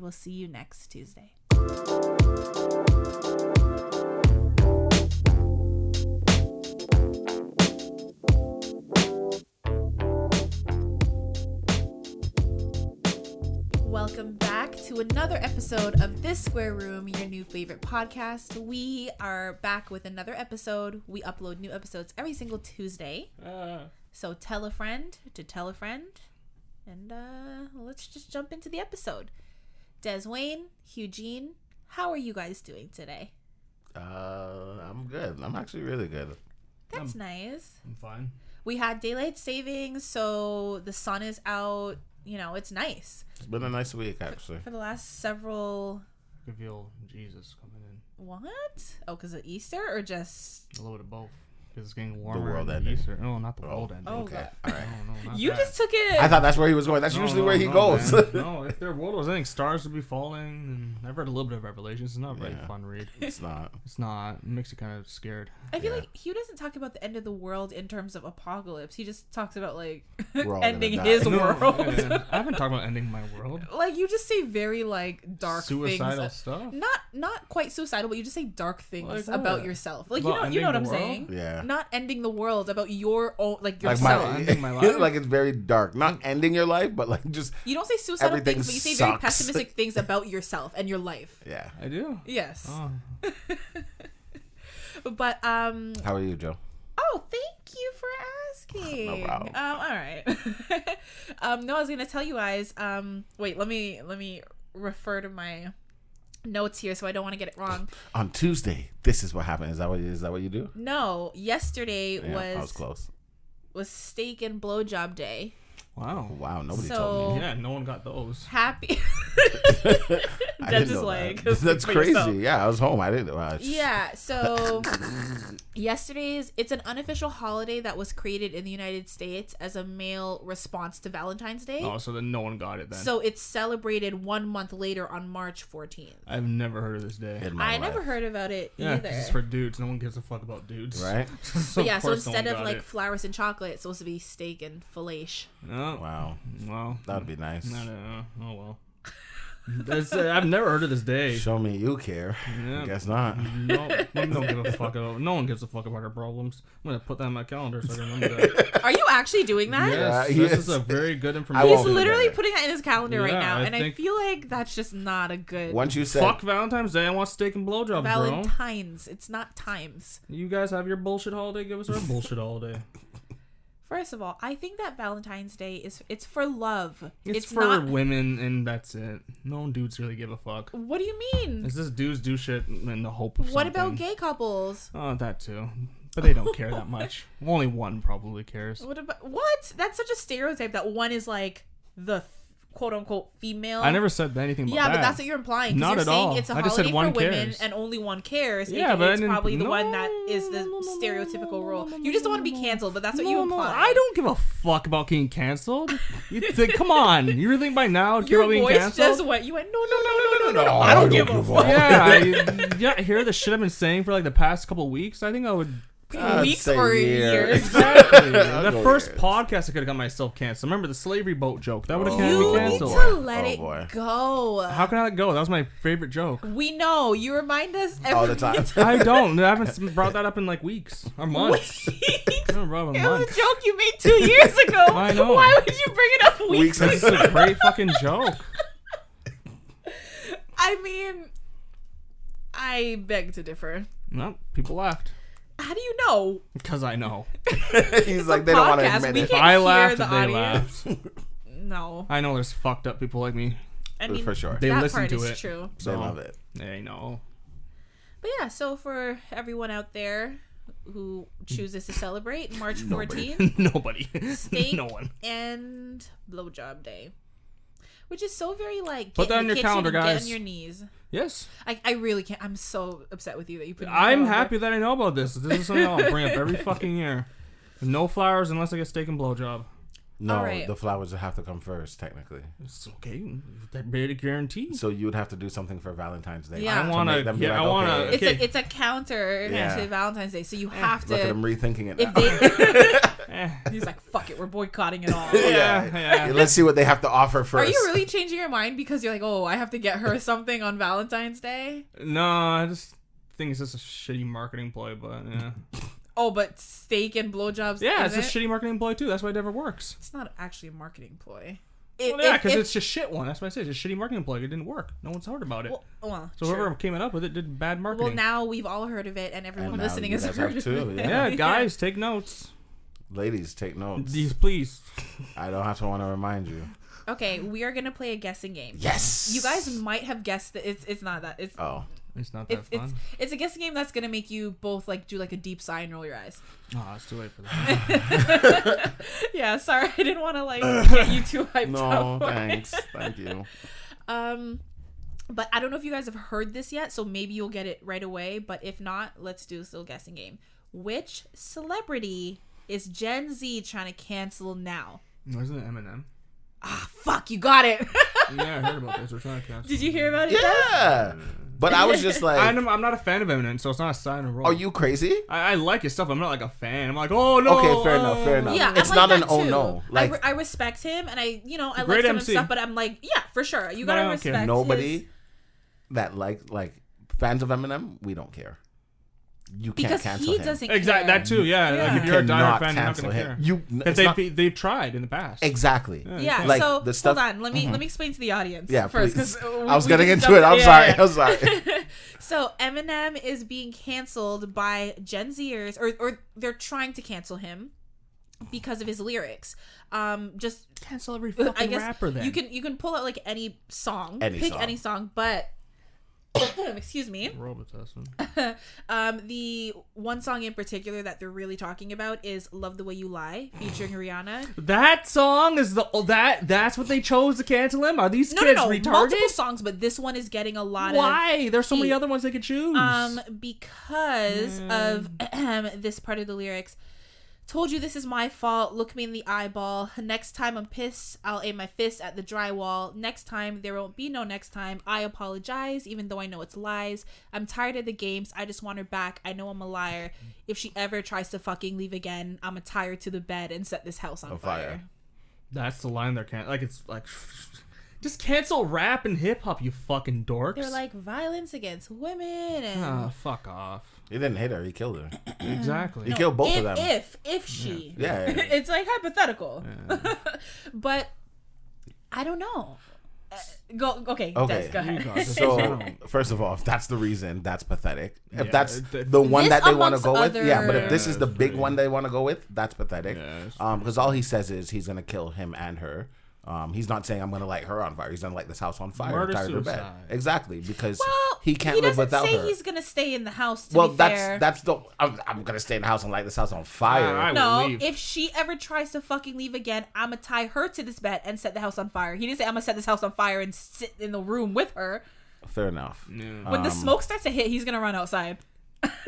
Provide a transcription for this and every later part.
we will see you next Tuesday. Welcome back to another episode of This Square Room, your new favorite podcast. We are back with another episode. We upload new episodes every single Tuesday. Uh, So tell a friend to tell a friend. And uh, let's just jump into the episode. Des Wayne, Eugene, how are you guys doing today? Uh, I'm good. I'm actually really good. That's nice. I'm fine. We had daylight savings, so the sun is out. You know, it's nice. It's been a nice week, actually. For the last several. I could feel Jesus coming in. What? Oh, because of Easter or just. A little bit of both. Because it's getting warmer. world and ending. Easter. No, not the Oh. world ending. Oh, Okay, all right. No, no, You that. just took it. I thought that's where he was going. That's No, usually no, where he no, goes. no, if their world was ending, stars would be falling. And I've read a little bit of Revelations. It's not a very Yeah. fun read. it's not. It's not. It makes you kind of scared. I feel Yeah. like Hugh doesn't talk about the end of the world in terms of apocalypse. He just talks about like We're all gonna ending his No, world. man, I haven't talked about ending my world. like you just say very like dark Suicidal things. stuff. Not not quite suicidal, but you just say dark things Like about yourself. Like About you know you know what I'm ending the saying. world? Yeah. Not ending the world, about your own like Like yourself. my, ending my life? like it's very dark. Not ending your life, but like just you don't say suicidal Everything things, but you say very sucks. pessimistic things about yourself and your life. yeah. I do. Yes. Oh, But um How are you, Joe? Oh, thank you for asking. No problem. Um, all right. um, no, I was gonna tell you guys. Um, wait, let me let me refer to my notes here, so I don't want to get it wrong. On Tuesday, this is what happened. Is that what is that what you do? No, yesterday Yeah, was I was close. was steak and blowjob day. Wow. Wow, nobody So- told me. Yeah, no one got those. Happy. I That's didn't just know like that. That's crazy. yourself. Yeah, I was home. I didn't know. Uh, I- Yeah, so yesterday's it's an unofficial holiday that was created in the United States as a male response to Valentine's Day. Oh, so then no one got it then. So it's celebrated one month later on March 14th. I've never heard of this day. in my I life. never heard about it yeah, either. it's for dudes. No one gives a fuck about dudes. Right? so but yeah, so course no instead of like it. flowers and chocolate, it's supposed to be steak and filet. Oh, Wow, well, that'd be nice. I don't know. Oh well. That's, uh, I've never heard of this day. Show me you care. Yeah. I guess not. No, don't give a fuck about. No one gives a fuck about our problems. I'm gonna put that on my calendar so I remember that. Are you actually doing that? Yeah. yes, yes. this is a very good information. He's literally it. putting that in his calendar right now, I and I feel like that's just not a good Once you said Fuck Valentine's Day. I want steak and blowjob, bro. Valentine's. It's not times. You guys have your bullshit holiday. Give us our bullshit holiday. First of all, I think that Valentine's Day is it's for love. It's, It's, for not. women, and that's it. No dudes really give a fuck. What do you mean? It's just dudes do shit in the hope of What about gay couples? Oh, that too. But they don't care that much. Only one probably cares. What about what? That's such a stereotype that one is like the quote unquote female. I never said anything about Yeah, that. but that's what you're implying. 'cause Not you're at saying all. It's a I just holiday said one for women, cares. and only one cares. Yeah, Yeah, but it's probably the no, one that is the no, no, no, stereotypical role. no, You just don't want to be canceled, but that's what no, you no, imply. I don't give a fuck about getting canceled. You think, come on, you really think by now I'd care Your about being voice canceled? just went. You went no no no no no no. No, I don't give a fuck. yeah, I, yeah. Hear the shit I've been saying for like the past couple weeks. I think I would. I'd Weeks say or year. years. Exactly. I'll the go first years. podcast I could have got myself canceled. Remember the slavery boat joke? That would have Oh. canceled You need to oh, let Oh, it go. How can I let go? That was my favorite joke. we know you remind us every all the time. I don't. I haven't brought that up in like weeks or months. I haven't brought it up It was a joke you made two years ago. I know. Why would you bring it up weeks, Weeks ago? It's a great fucking joke. I mean, I beg to differ. No, people laughed How do you know? because I know. He's like they don't want to podcast. admit We it. can't I hear laughed. the They audience. laughed. No, I know there's fucked up people like me. I mean For sure. They that listen part to is it. true. They So love it. They know. But yeah, so for everyone out there who chooses to celebrate March 14th, Nobody. steak no one. and blowjob day, which is so very like Put that on your calendar, kitchen and Get guys. on your knees. Yes. I, I really can't. I'm so upset with you that you put. on I'm happy that I know about this. This is something I'll bring up every fucking year. No flowers unless I get steak and blowjob. No, Alright. the flowers would have to come first, technically. It's okay. That bit of guarantee. So you would have to do something for Valentine's Day. Yeah. I to wanna- make them be yeah, I wanna- okay. It's a it's a counter Yeah. to Valentine's Day, so you have to. Look at to. them rethinking it If now. they, he's like, "Fuck it, we're boycotting it all." yeah, yeah. Let's see what they have to offer first. Are you really changing your mind because you're like, "Oh, I have to get her something on Valentine's Day"? No, I just think it's just a shitty marketing ploy, but yeah. Oh, but steak and blowjobs. Yeah, it's a isn't? shitty marketing ploy too. That's why it never works. It's not actually a marketing ploy. If- Well, yeah, because it's a shit one. That's what I say. It's a shitty marketing ploy. It didn't work. No one's heard about it. well, well, so sure. whoever came up with it did bad marketing. Well, now we've all heard of it, and everyone And listening you has heard have of too, it. yeah. yeah, guys, take notes. Ladies, take notes. These, please. I don't have to want to remind you. Okay, we are gonna play a guessing game. Yes. You guys might have guessed that it's it's not that. It's Oh, It's not that it's it's fun. it's a guessing game that's gonna make you both like do like a deep sigh and roll your eyes. Oh, it's too late for that. yeah, sorry, I didn't want to like get you too hyped no, up. for it. thanks. Thank you. Um, but I don't know if you guys have heard this yet, so maybe you'll get it right away. But if not, let's do this little guessing game. Which celebrity is Gen Z trying to cancel now? Wasn't it Eminem? Ah, fuck, you got it. Yeah, I heard about this. We're trying to cancel. Did you hear about it? Des? Yeah. But I was just like, I'm, I'm not a fan of Eminem, so it's not a sign of roll. are you crazy? I, I like his stuff. I'm not like a fan. I'm like, oh no. Okay, fair uh, enough, fair enough. Yeah, It's I'm not like an that oh too. no. I, Like re- I respect him, and I, you know, I like some of MC. his stuff. But I'm like, yeah, for sure, you gotta I don't care. respect nobody his- that like like fans of Eminem, we don't care. You can't because cancel he him. doesn't Exactly care. that too. Yeah, Yeah. like if You you're a diehard fan, you're not cancel gonna him. care. You Because it's they've not- they've tried in the past. exactly. Yeah, Yeah, Like, so the stuff- hold on. Let me Mhm. let me explain to the audience. Yeah, first, please. 'cause, uh, I was getting into it. I'm yeah, sorry. I'm sorry. So Eminem is being canceled by Gen Zers, or or they're trying to cancel him because of his lyrics. Um, just cancel every I fucking guess rapper then. you can you can pull out like any song, Any pick song. any song, but excuse me. Robitussin. Um, the one song in particular that they're really talking about is "Love the Way You Lie" featuring Rihanna. That song is the oh, that that's what they chose to cancel him. Are these No, kids no, no, retarded? multiple songs, but this one is getting a lot of Why? There's so many other ones they could choose. Um, because of this part of the lyrics. Told you this is my fault. Look me in the eyeball. Next time I'm pissed, I'll aim my fist at the drywall. Next time, there won't be no next time. I apologize, even though I know it's lies. I'm tired of the games. I just want her back. I know I'm a liar. If she ever tries to fucking leave again, I'ma tie to the bed and set this house on On fire. fire. that's the line they're can like it's like just cancel rap and hip hop, you fucking dorks. They're like violence against women and ah, fuck off. He didn't hit her. He killed her. Exactly. He killed both if, of them. If if she, Yeah, yeah, yeah. it's like hypothetical, but I don't know. Uh, go okay. Okay. Des, go ahead. Got this. So first of all, if that's the reason, that's pathetic. If Yeah, that's th- the one This that they want to amongst go with, yeah. But if other- this is the Yeah, big that's one they want to go with, that's pathetic. Yeah, it's Um, because all he says is he's gonna kill him and her. Um, he's not saying I'm gonna light her on fire. He's gonna light this house on fire. Murder tie her to bed. suicide. Exactly because Well, he can't he live doesn't without say her. he's gonna stay in the house. To well, be that's fair. that's the I'm, I'm gonna stay in the house and light this house on fire. I- I- no, leave. if she ever tries to fucking leave again, I'ma tie her to this bed and set the house on fire. He didn't say I'm gonna set this house on fire and sit in the room with her. Fair enough. Yeah. When the Um, smoke starts to hit, he's gonna run outside.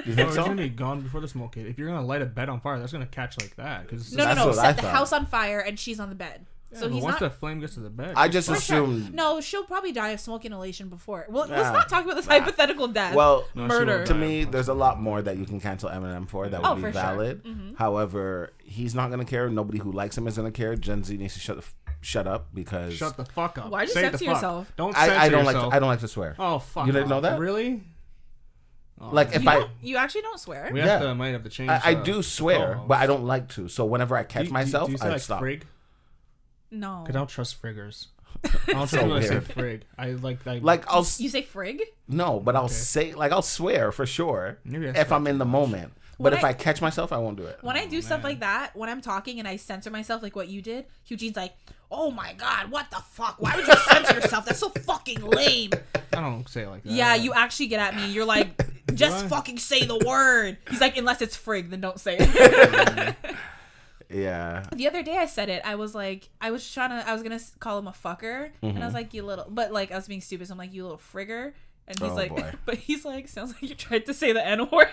You think it's so? gonna be gone before the smoke hit. If you're gonna light a bed on fire, that's gonna catch like that. Because No, no, That's no. what I Set the thought. house on fire and she's on the bed. So he's once not. the flame gets to the bed, I just For sure. assumed. No, she'll probably die of smoke inhalation before. Well, let's not talk about this Nah. hypothetical death. Well, No, murder. to me, there's a lot more that you can cancel Eminem for that oh, would Oh, be for sure. valid. Mm-hmm. However, he's not gonna care. Nobody who likes him is gonna care. Gen Z needs to shut the f- shut up because shut the fuck up. Why do you Say censor the fuck. yourself? Don't censor I, I don't like to, I don't like to swear. Oh fuck! You didn't know that? Really? Oh, like if you, I you actually don't swear. we Yeah. have to might have to change. I, I do swear, co-host. but I don't like to. So whenever I catch do- myself, do you say I like stop. frig? No. Cause I don't trust friggers. I don't trust when I say weird. frig. I like like Like I'll s- You say frig? no, but I'll Okay. say like I'll swear for sure Maybe I if swear I'm in the moment. When But if I- I catch myself, I won't do it. When I do oh, stuff like that, when I'm talking and I censor myself like what you did, Eugene's like, "Oh my god, what the fuck? Why would you censor yourself? That's so fucking lame." I don't say it like that. Yeah, you actually get at me. You're like, "Just I? fucking say the word." He's like, "Unless it's frig, then don't say it." Yeah. the other day I said it. I was like, I was trying to, I was gonna call him a fucker, and I Mm-hmm. was like, "You little," but like I was being stupid. So I'm like, "You little frigger," And he's Oh, like, boy. but he's like, sounds like you tried to say the N word.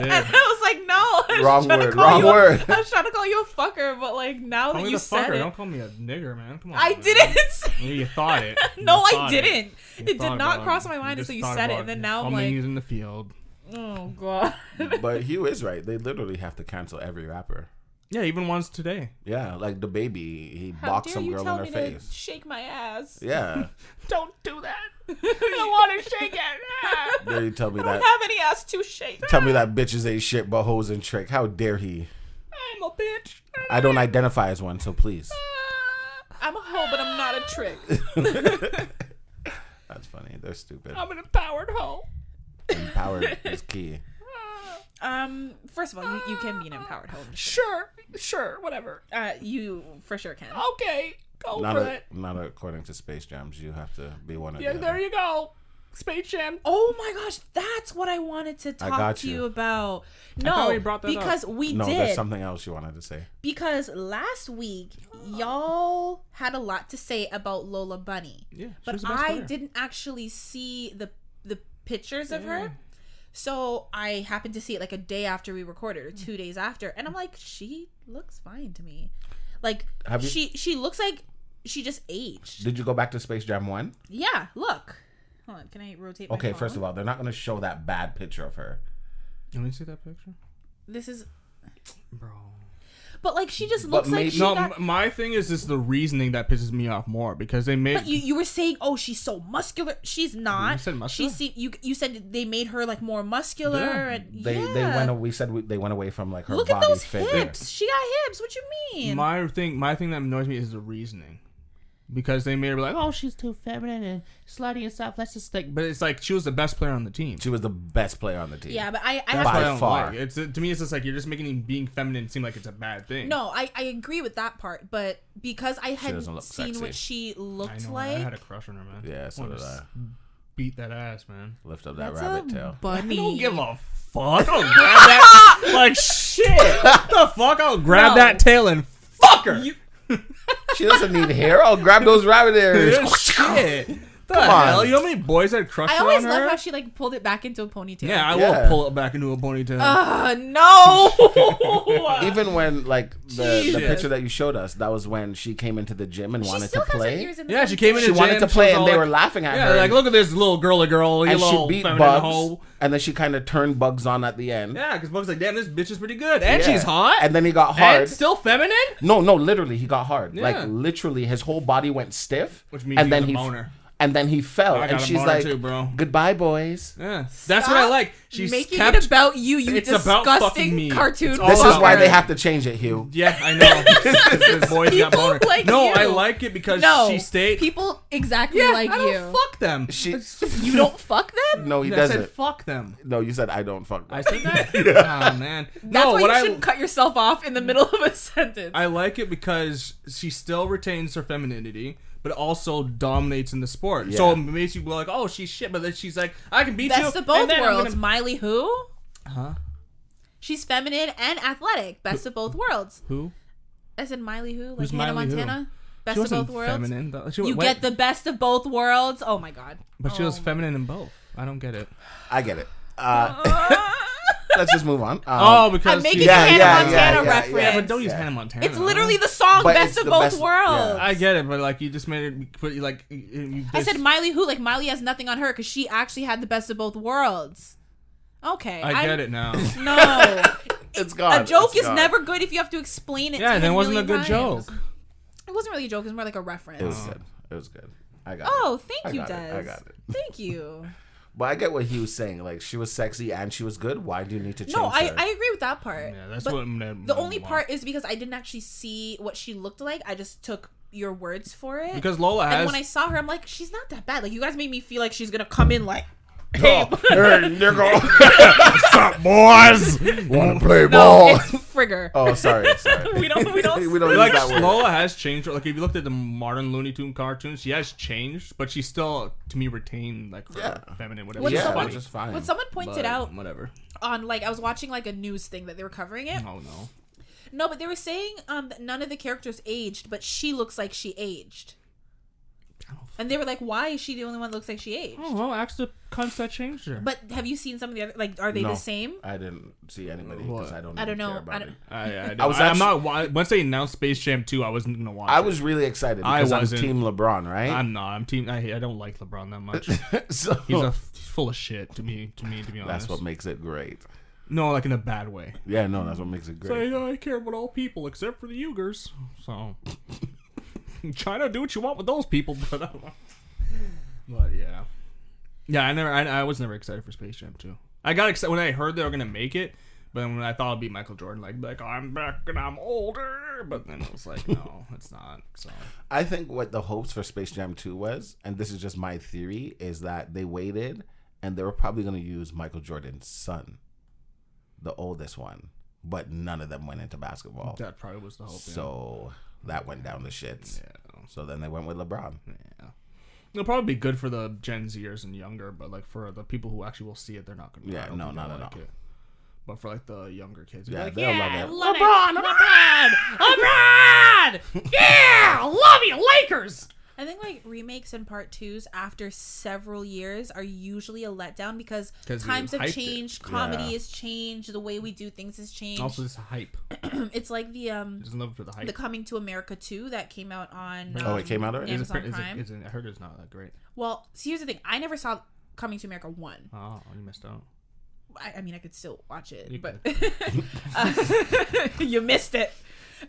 And. I was like, no, I was Wrong trying to word, call wrong you a- word. I was trying to call you a fucker, but like now Call that me you the said fucker. it, Don't call me a nigger, man. Come on. I man. didn't say. You thought it. You No, I thought it. didn't. You It did not cross it. my mind until you thought said it, about and then now I'm many like, is in the field. Oh god. But Hugh is right. They literally have to cancel every rapper. Yeah, even ones today. Yeah, like DaBaby, he How boxed some you girl in her me face. to shake my ass? Yeah, Don't do that. I don't want to shake it. dare you tell me I don't that? have any ass to shake. Tell me that bitches ain't shit but hoes and trick. How dare he? I'm a bitch. I don't identify as one, so please. Ah, I'm a hoe, but I'm not a trick. That's funny. They're stupid. I'm an empowered hoe. Empowered is key. Um, first of all, you, you can be an empowered hoe. Sure, sure, whatever. Uh, you for sure can. Okay, go Not, for a, it. not according to Space Jams. You have to be one of them. Yeah, the there other. you go. Space Jam. Oh my gosh, that's what I wanted to talk got to you. you about. No, we brought that up. because we No, there's did. something else you wanted to say. Because last week y'all had a lot to say about Lola Bunny. Yeah, she but was the best I player. didn't actually see the the pictures of her. Mm. So I happened to see it like a day after we recorded or two days after, and I'm like, she looks fine to me. Like Have you- she she looks like she just aged. Did you go back to Space Jam 1? Yeah, look. Hold on, can I rotate? My Okay, first of all, they're not going to show that bad picture of her. Let me see that picture, this is, bro. But like she just But looks like maybe- she No, got. m- my thing is just the reasoning that pisses me off more because they made. But you, you were saying, oh, she's so muscular. She's not. You said muscular? She see, you you said they made her like more muscular Yeah. and They yeah. they went. We said we, they went away from like her Look body at those figure. hips. She got hips. What you mean? my thing, my thing that annoys me is the reasoning, because they made her be like, oh, she's too feminine and slutty and stuff. Let's just think. But it's like she was the best player on the team. She was the best player on the team. yeah, but I I That's have By why I to, don't far. like. It's to me, it's just like you're just making being feminine seem like it's a bad thing. no, I I agree with that part, but because I hadn't doesn't seen sexy. what she I looked know. like. I had a crush on her, man. Yeah, so Wanted did to I. s- Beat that ass, man. Lift up that That's rabbit a tail. bunny. I don't give a fuck. I'll grab that. like shit. the fuck? I'll grab No. that tail and fuck her. You- She doesn't need hair. I'll grab those rabbit ears. shit. The Come on. hell? You know how many boys had crushed I her always love her? how she like pulled it back into a ponytail. yeah, I Yeah. will pull it back into a ponytail. Uh, no. Even when like the, the Jesus. picture that you showed us, that was when she came into the gym and she wanted still to has her play. ears in the yeah, she came in. She the wanted gym, to she play, was and all they like- were laughing at Yeah, her. like look at this little girly girl. You and she little beat feminine Bugs, hoe. and then she kind of turned Bugs on at the end. Yeah, because Bugs like, damn, this bitch is pretty good, and Yeah. she's hot, And then he got and hard. still feminine. No, no, literally, he got hard. Yeah. Like literally, his whole body went stiff. Which means and he then got a he boner. And then he fell, I and got a she's boner like, too, bro. "Goodbye, boys." Yeah, that's what I like. She's making kept. it about you, you It's about fucking disgusting me. cartoon. It's all This is about why me. they have to change it, Hugh. yeah, I know. this boys got People boner. like no, you. I like it because No, she stayed. people exactly yeah, like I don't you. fuck them. She, You don't fuck them. no, he I doesn't. said fuck them. no, you said I don't fuck. I said that. Oh man. That's no, why what you I shouldn't cut yourself off in the middle of a sentence. I like it because she still retains her femininity, but also dominates in the sport. So it makes you be like, oh, she's shit, but then she's like, I can beat you. Best of both and then I'm worlds. gonna- Miley who? Huh? She's feminine and athletic. Best of both worlds. Who? I said Miley who? Like Who's Hannah Miley who? Montana? Best she of wasn't both worlds. feminine. though. She, You what- get the best of both worlds. Oh my god. But she was Oh. feminine in both. I don't get it. I get it. Uh, let's just move on. Um, oh, because I'm making a Yeah, Hannah yeah, Montana yeah, yeah, reference. yeah. but don't use Hannah Montana. It's literally the song But "Best of Both best- Worlds." yeah. I get it, but like you just made it. Put like. you- you- I said Miley who? Like Miley has nothing on her because she actually had the best of both worlds. Okay, I get it now. No, it's gone. a joke It's is gone. never good if you have to explain it. Yeah, 10 then it wasn't a good times. joke. It wasn't really a joke. It was more like a reference. It was good. It was good. I got Oh, it. thank I you, got Des. I got it. Thank you. But I get what he was saying. Like she was sexy and she was good. Why do you need to change No, I, her? I agree with that part. Yeah, that's But what. I'm- The only I'm- part is because I didn't actually see what she looked like. I just took your words for it. because Lola and when I saw her, I'm like, she's not that bad. Like you guys made me feel like she's gonna come in like, Oh, hey, nigga. What's up, boys? Want to play no, ball? it's Frigger. Oh, sorry, sorry. we don't, we don't, we don't use like that word. Lola has changed. Like if you looked at the modern Looney Tune cartoons, she has changed, but she still, to me, retained like her Yeah. feminine whatever. When yeah, She's someone- which is fine. When someone pointed but out whatever. on like I was watching like a news thing that they were covering it. Oh no. No, but they were saying um that none of the characters aged, but she looks like she aged. And they were like, "Why is she the only one that looks like she aged?" Oh well, ask the cunts that changed her. But have you seen some of the other? Like, are they No. the same? I didn't see anybody because I don't. I don't know. Care about I don't- it. I, I, I was I, am not. Once they announced Space Jam 2, I wasn't gonna watch. I it. was really excited I because I'm wasn't. Team LeBron, right? I'm not. I'm team. I, I don't like LeBron that much. so He's a full of shit to me. To me, to be honest. that's what makes it great. No, like in a bad way. Yeah, no, that's what makes it great. Say I care about all people except for the Uyghurs. So, China, do what you want with those people, but I don't know. But yeah, yeah. I never. I, I was never excited for Space Jam 2. I got excited when I heard they were gonna make it, but then when I thought it'd be Michael Jordan, like like I'm back and I'm older, but then it was like no, it's not. So I think what the hopes for Space Jam 2 was, and this is just my theory, is that they waited and they were probably going to use Michael Jordan's son, the oldest one, but none of them went into basketball. that probably was the hope. yeah. That went down the shits. yeah. So then they went with LeBron. Yeah. It'll probably be good for the Gen Zers and younger, but like for the people who actually will see it, they're not gonna. Yeah, oh, no, not at like all. It. But for like the younger kids, Yeah, like, they'll yeah, love it. LeBron, LeBron, LeBron, yeah, love you, Lakers. I think like remakes and part twos after several years are usually a letdown because times have hyped it. changed, comedy Yeah. has changed, the way we do things has changed. Also, this hype. it's like the um Just love for the hype. the Coming to America 2 that came out on Oh, it um, came out already? is it, Amazon is Prime. it, is it, I heard it's not that great. well, see, here's the thing. I never saw Coming to America 1. Oh, you missed out. I, I mean, I could still watch it, You but Uh, you missed it.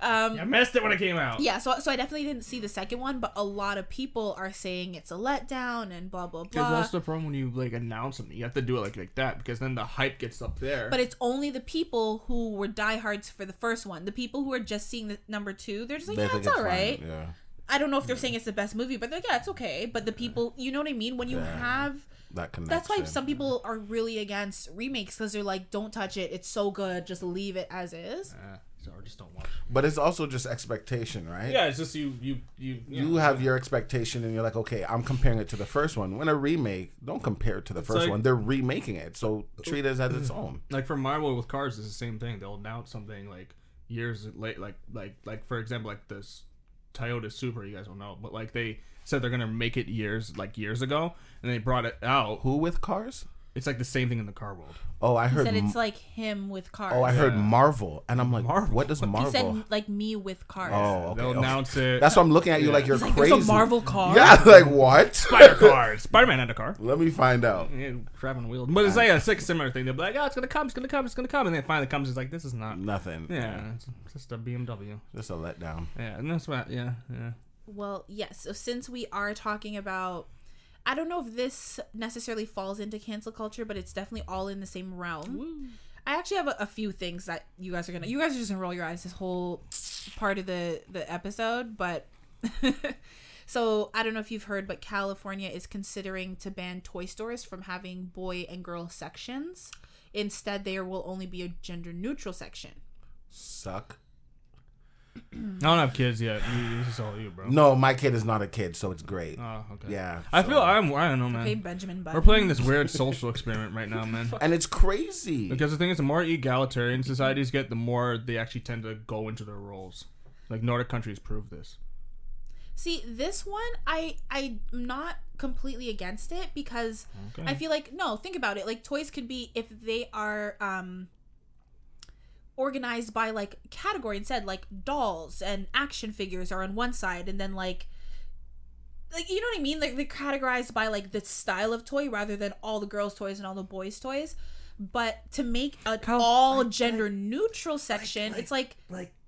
Um, I missed it when it came out. yeah, so so I definitely didn't see the second one, but a lot of people are saying it's a letdown and blah blah blah. Because that's the problem when you like announce something. You have to do it like like that because then the hype gets up there. But it's only the people who were diehards for the first one. The people who are just seeing the number two, they're just like, They yeah, think it's all fine. Yeah. I don't know if they're saying it's the best movie, but they're like, yeah, it's okay. But the people, you know what I mean? When you Yeah. have, That connection. that's why some people are really against remakes because they're like, don't touch it. It's so good. Just leave it as is. Eh, so I just don't watch. But it's also just expectation, right? Yeah, it's just you you you You have your expectation, and you're like, okay, I'm comparing it to the first one. When a remake, don't compare it to the first like- one. They're remaking it, so treat it as its own. like for Marvel with cars it's the same thing. They'll announce something like years late, like like like for example, like this Toyota Supra. You guys don't know, but like they said they're gonna make it years like years ago, and they brought it out. Who with cars? It's like the same thing in the car world. Oh, I He heard. said it's like him with cars. oh, I heard Yeah. Marvel, and I'm like, Marvel? what does Marvel? He Marvel? said like me with cars. Oh, okay. They'll okay. announce it. That's why I'm looking at you Yeah. like you're He's like, crazy. there's a Marvel car. Yeah, like what? Spider car. Spider Man had a car. Let me find out. Yeah, driving wheels. But it's like a sick similar thing. They'll be like, oh, it's gonna come, it's gonna come, it's gonna come, and then it finally comes. It's like this is not. Nothing. Yeah, it's just a BMW. Just a letdown. Yeah, and that's what. Yeah, yeah. Well, yes. So since we are talking about, I don't know if this necessarily falls into cancel culture, but it's definitely all in the same realm. I actually have a, a few things that you guys are gonna. You guys are just gonna roll your eyes this whole part of the the episode, but. So I don't know if you've heard, but California is considering to ban toy stores from having boy and girl sections. Instead, there will only be a gender neutral section. Suck. I don't have kids yet. You- This is all you, bro. No, my kid is not a kid, so it's great. Oh, okay. Yeah. I so- feel I'm. I don't know, man. Okay, Benjamin Button. We're playing this weird social experiment right now, man. and it's crazy. Because the thing is, the more egalitarian societies get, the more they actually tend to go into their roles. Like Nordic countries prove this. See, this one, I I'm not completely against it because Okay. I feel like no, think about it. Like toys could be if they are um organized by like category instead, like dolls and action figures are on one side and then like like you know what I mean? Like they're categorized by like the style of toy rather than all the girls' toys and all the boys' toys. But to make an all gender neutral section, it's like like where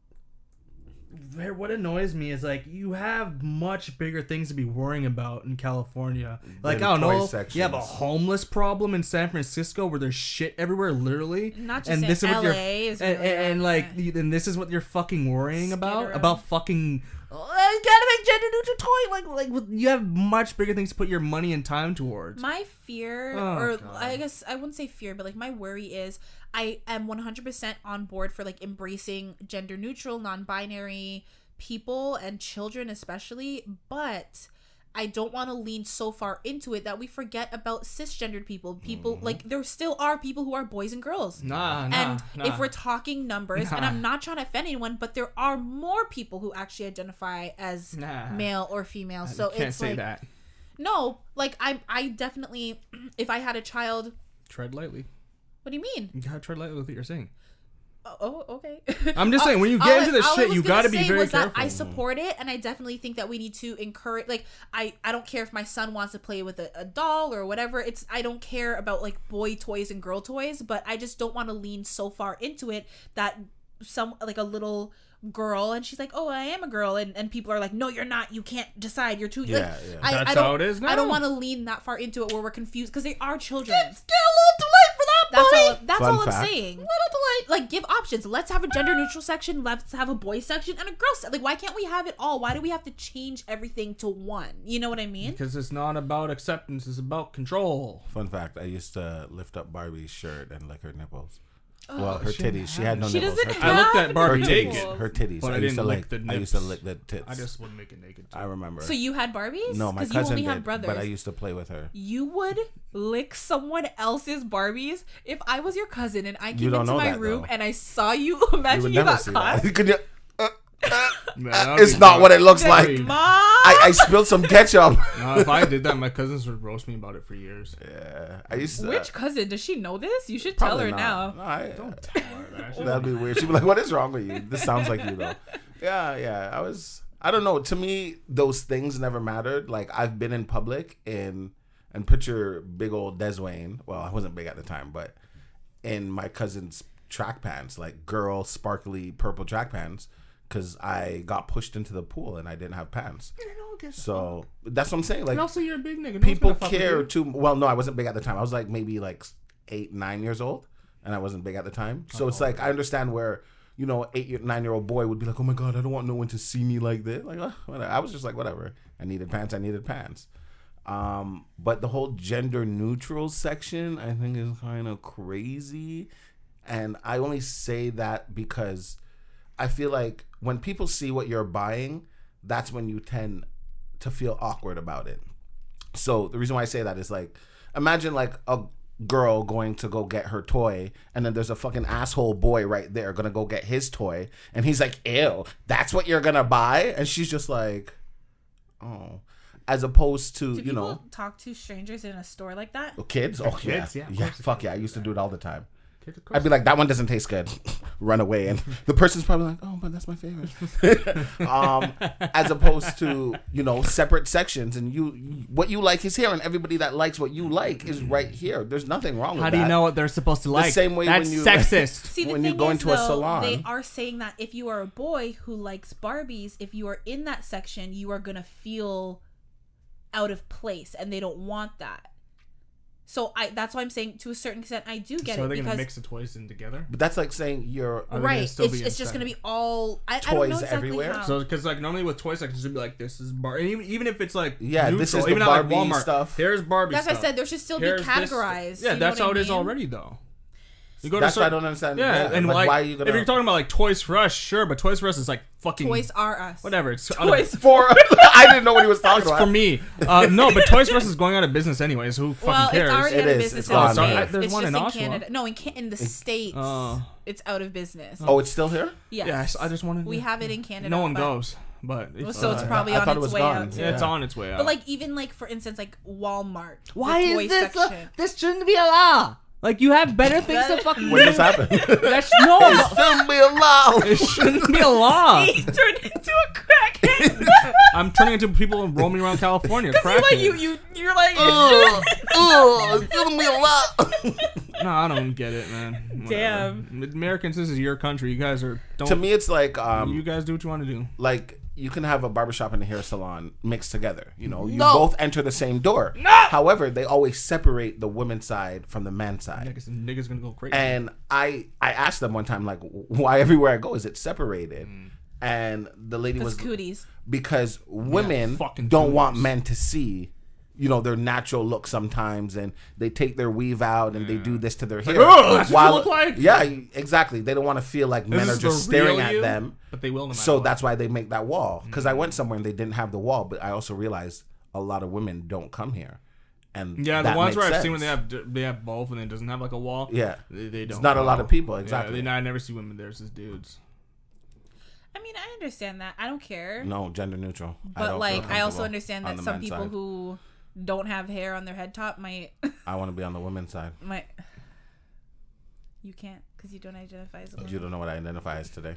what annoys me is like you have much bigger things to be worrying about in California. Like Than I don't toy know, you have a homeless problem in San Francisco where there's shit everywhere, literally. Not just and in this is what you're LA is and, really and, and, bad, like and this is what you're fucking worrying about Skid about fucking. I gotta make gender neutral toy. Like like with- you have much bigger things to put your money and time towards. My fear, Oh, or God. I guess I wouldn't say fear, but like my worry is I am 100% on board for like embracing gender neutral, non binary people and children, especially. But I don't want to lean so far into it that we forget about cisgendered people. People Mm-hmm. like there still are people who are boys and girls. Nah, nah, and nah. if we're talking numbers, and I'm not trying to offend anyone, but there are more people who actually identify as Nah. male or female. So can't it's say like that. no, like I I definitely if I had a child, Tread lightly. what do you mean? You gotta tread lightly with what you're saying. Oh, oh, okay. I'm just saying, when you get I- into this I shit, you gotta be very careful. I support it, and I definitely think that we need to encourage. Like, I I don't care if my son wants to play with a, a doll or whatever. It's I don't care about like boy toys and girl toys, but I just don't want to lean so far into it that some like a little girl and she's like oh i am a girl and, and people are like no you're not you can't decide you're too Yeah, like, yeah. I, That's I don't, how it is now. i don't want to lean that far into it where we're confused because they are children It's still that's buddy. all. That's Fun all I'm fact. saying. Little delay. Like, give options. Let's have a gender neutral section. Let's have a boy section and a girl section. Like, why can't we have it all? Why do we have to change everything to one? You know what I mean? Because it's not about acceptance, it's about control. Fun fact: I used to lift up Barbie's shirt and lick her nipples. Oh, well, her she titties. She had no She nipples. doesn't her, I looked at Barbie her naked. titties. Her titties. But I I, used to didn't lick lick. the I used to lick the tits. I just wouldn't make it naked. I remember. So you had Barbies? no, my 'Cause cousin you only did, have brothers. but I used to play with her. you would lick someone else's Barbies if I was your cousin and I came don't into my room though. and I saw you. You Imagine would you, never got see caught. that. Could you? uh, Man, it's be not what it looks like. Mom. I, I spilled some ketchup. No, if I did that, my cousins would roast me about it for years. yeah, I used to. Which cousin does she know this? You should tell her not. now. No, I, Don't tell her that. That'd be weird. She'd be like, "What is wrong with you? This sounds like you, though." Yeah, yeah. I was. I don't know. To me, those things never mattered. Like I've been in public and and picture big old Des Wayne. Well, I wasn't big at the time, but in my cousin's track pants, like girl sparkly purple track pants, because I got pushed into the pool and I didn't have pants. So that's what I'm saying. Like And also, you're a big nigga. No people gonna fuck with care too. Well, no, I wasn't big at the time. I was like maybe like eight, nine years old, and I wasn't big at the time. So it's like I understand where you know eight, year, nine year old boy would be like, "Oh my god, I don't want no one to see me like this." Like, uh, whatever. I was just like, whatever. I needed pants. I needed pants. Um, but the whole gender neutral section, I think, is kind of crazy, and I only say that because I feel like when people see what you're buying, that's when you tend to feel awkward about it. So the reason why I say that is like, imagine like a girl going to go get her toy, and then there's a fucking asshole boy right there gonna go get his toy, and he's like, "Ew, that's what you're gonna buy," and she's just like, "Oh," as opposed to Do you people know talk to strangers in a store like that? Oh, kids. Oh Kids, yeah, yeah, yeah. Fuck yeah, I used to do it all the time. Kids, of course. I'd be like, that one doesn't taste good. Run away, and the person's probably like, oh, but that's my favorite. um, as opposed to you know separate sections, and you, what you like is here, and everybody that likes what you like is right here. There's nothing wrong with that. How do you know what they're supposed to like? The same way That's when you- sexist. See, the When you thing go is, into a though, salon- they are saying that if you are a boy who likes Barbies, if you are in that section, you are gonna feel out of place, and they don't want that. So I that's why I'm saying to a certain extent I do get so it are they because gonna mix the toys in together? But that's like saying you're. Are they gonna right, still it's, be it's just gonna be all I, I don't know Toys exactly everywhere? how. So, because like normally with toys sections, it'd be like this is Bar, and even, even if it's like Yeah, this neutral, is the even at, like, Barbie Walmart, stuff. Here's Barbie. that's why I said there should still be Here's this- categorized. yeah, you know that's what how I it is already though. You go That's to why I don't understand. Yeah, and like, like, why are you gonna? if you're talking about like Toys for Us, sure, but Toys for Us is like fucking Toys R Us. whatever. It's Toys for I didn't know what he was talking It's about. for me. Uh, no, but Toys R Us is going out of business anyways. Who fucking Well, cares? it's already It out of is. business It's in gone. the Sorry, States. there's It's one just in in Canada. No, in, Ca- in the states, Oh. it's out of business. Oh, it's still here. yes. Yes, I just wanted. we have it in Canada. No one goes, but it's, So it's uh, probably I on thought it its was way gone. out. yeah, it's on its way out. But like even like for instance like Walmart. Why the toy is this? A, this shouldn't be a law. Like you have better things to fucking What just happened? That's no. no, Shouldn't be allowed. it shouldn't be a law. he turned into a crackhead. I'm turning into people roaming around California. You're like you you you're like Ugh, ugh, shouldn't be allowed. No, I don't get it, man. Whatever. Damn. Americans, this is your country. You guys are. Don't. to me, it's like um, you guys do what you want to do. like you can have a barbershop and a hair salon mixed together. You know, you No. both enter the same door. No. However, they always separate the women's side from the men's side. Niggas, niggas gonna go crazy. And I I asked them one time like, why everywhere I go is it separated? Mm. And the lady was cooties. because women fucking don't want men to see you know their natural look sometimes and they take their weave out and they do this to their hair "Ugh, that's what you look like." yeah exactly they don't want to feel like men are just staring at you, them but they will. No so what. that's why they make that wall because i mm. went somewhere and they didn't have the wall but i also realized a lot of women don't come here, and Yeah, the ones makes where I've seen when they have they have both and it doesn't have like a wall. yeah, they, they don't. not a lot of people, Yeah, exactly. they, I never see women there. It's just dudes. I mean, I understand that. I don't care. no gender neutral. But don't like, I also understand that some people side. who don't have hair on their head top might I want to be on the women's side. might. You can't because you don't identify as a woman. You don't know what I identify as today.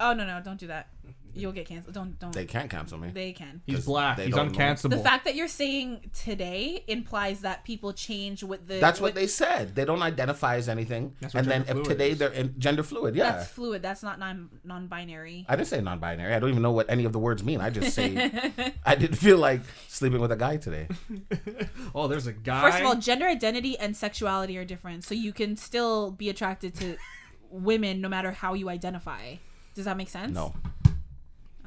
Oh no no! Don't do that. You'll get canceled. Don't don't. They They, can't cancel me. They can. He's 'Cause black. they He's don't know. uncancelable. The fact that you're saying today implies that people change with the. That's what with- they said. They don't identify as anything. That's what and then gender if fluid today is. they're in gender fluid, yeah. That's fluid. That's not non non-binary. I didn't say non-binary. I don't even know what any of the words mean. I just say I didn't feel like sleeping with a guy today. oh, there's a guy. First of all, gender identity and sexuality are different, so you can still be attracted to women no matter how you identify. Does that make sense? No.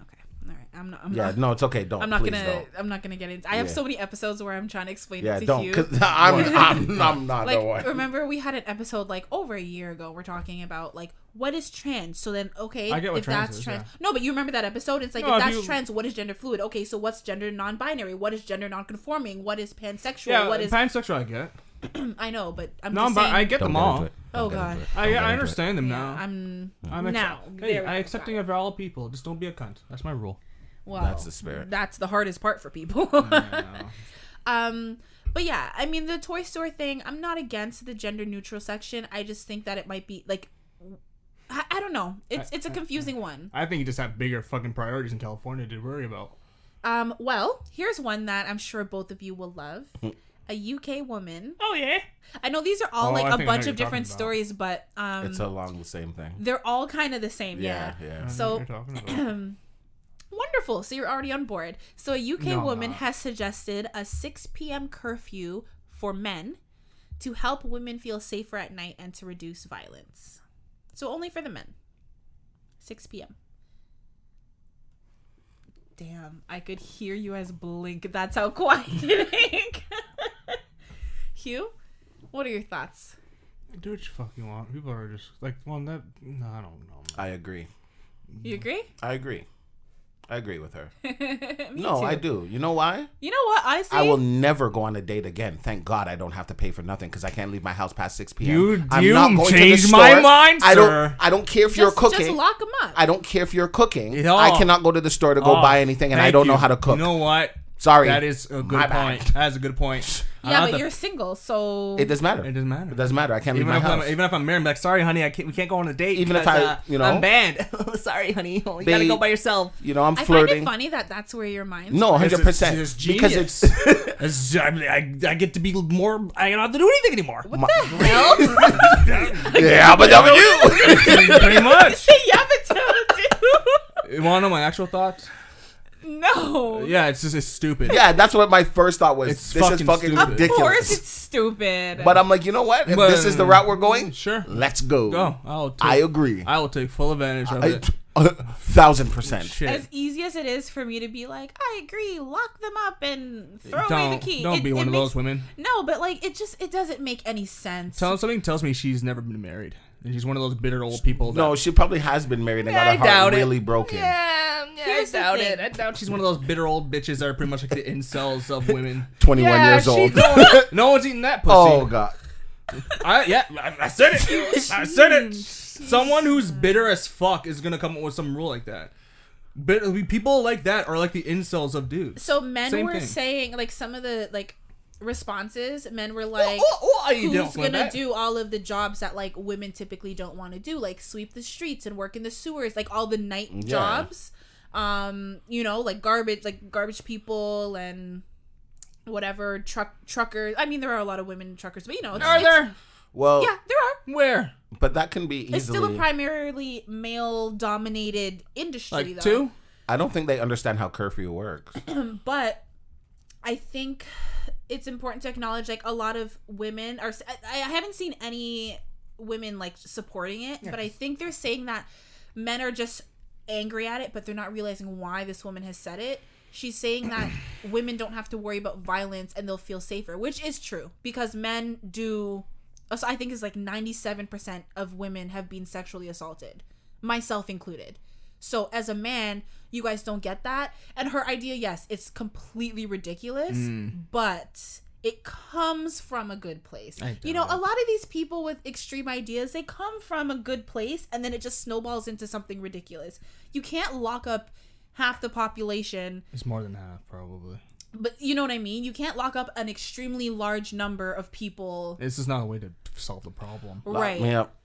Okay. All right. I'm not. I'm Yeah, not. no, it's okay. Don't. I'm not please gonna. Don't. I'm not gonna get into. I have Yeah. so many episodes where I'm trying to explain Yeah, it to don't. you. Cause I'm, I'm, I'm not like the one. remember we had an episode like over a year ago we're talking about like what is trans so then okay I get what if trans that's is, trans yeah. no but you remember that episode it's like No, if if that's you- trans what is gender fluid okay so what's gender non-binary what is gender non-conforming what is pansexual yeah, what is pansexual. I get. i know but i'm No, just but saying I get Don't them get all. it. Oh, Don't get God. into it. I, Don't get I into it. understand them yeah, now. i'm I'm accept- now Hey, there we I go. accepting of all people. Just don't be a cunt. That's my rule. well, That's the spirit. that's the hardest part for people um but yeah i mean the toy store thing i'm not against the gender neutral section i just think that it might be like I, I don't know. It's I- it's a confusing one. I think you just have bigger fucking priorities in California to worry about. Um, well, here's one that I'm sure both of you will love. A UK woman. Oh yeah. I know these are all Oh, like I a think I know bunch of different about. stories, but um, It's along the same thing. they're all kind of the same. Yeah, Yeah. yeah. I know what So- you're talking about. Wonderful. So you're already on board. So a UK No, woman has suggested a 6 p.m. curfew for men to help women feel safer at night and to reduce violence. So only for the men. 6 p.m. Damn, I could hear you as blink. That's how quiet it is. Hugh, what are your thoughts? Do what you fucking want. People are just like, well, that. No, I don't know. I agree. You agree? I agree. I agree with her. Me no, too. I do. You know why? You know what? I say I will never go on a date again. Thank God I don't have to pay for nothing because I can't leave my house past six p.m. You- I'm you not going to the changed my store. mind, I don't. sir. I don't care if you're cooking. just lock them up. I don't care if you're cooking. Yeah. I cannot go to the store to go Oh, buy anything, and I don't know how to cook. You know what? Sorry, That is a good My bad. point. That is a good point. I yeah, but have you're single, so it doesn't matter. It doesn't matter. It doesn't matter. I can't leave Even my if, I'm, even if I'm married, I'm like, sorry, honey, I can't, we can't go on a date. Even if because, I- uh, you know? I'm banned. sorry, honey, you gotta Babe, go by yourself. you know, I'm I flirting. find it funny that that's where your mind's No, hundred percent. it's Because genius. it's It's- I, I, I get to be more. I don't have to do anything anymore. What the hell? yeah, but W. Pretty much. yeah, but don't do. You want to know my actual thoughts? No. Yeah, it's just it's stupid. yeah, that's what my first thought was. It's this is fucking fucking stupid. Of course it's stupid. But I'm like, you know what? If But- this is the route we're mm, going, Sure. let's go. Go. I'll take, I agree. I will take full advantage of I- it. a thousand percent. Shit. as easy as it is for me to be like, I agree, lock them up and throw away don't the key. don't it- be it one of makes- those women. No, but like it just it doesn't make any sense. Tell something tells me she's never been married. And she's one of those bitter old people. That, No, she probably has been married and got I her heart doubt it. really broken. Yeah, yeah, I doubt it. I doubt she's one of those bitter old bitches that are pretty much like the incels of women. 21 Yeah, years old. no one's eating that pussy. oh god. I, yeah, I, I said it. I said it. Someone who's bitter as fuck is gonna come up with some rule like that. But people like that are like the incels of dudes. so men Same were thing. saying like some of the like responses, men were like oh, you who's gonna that. do all of the jobs that like women typically don't want to do like sweep the streets and work in the sewers like all the night Yeah. jobs um you know like garbage like garbage people and whatever truck truckers i mean there are a lot of women truckers but you know it's, Are it's- there? Well, yeah there are Where? but that can be easily. it's still a primarily male dominated industry Like though two? I don't think they understand how curfew works. but I think it's important to acknowledge like a lot of women are. I, I haven't seen any women like supporting it, but I think they're saying that men are just angry at it, but they're not realizing why this woman has said it. She's saying that women don't have to worry about violence and they'll feel safer, which is true because men do. I think is like ninety seven percent of women have been sexually assaulted, myself included. So as a man, you guys don't get that. And her idea, yes, it's completely ridiculous, Mm. but it comes from a good place. You know, doubt a lot of these people with extreme ideas, they come from a good place and then it just snowballs into something ridiculous. You can't lock up half the population It's more than half, probably. but you know what I mean? You can't lock up an extremely large number of people. This is not a way to solve the problem. Right. me up.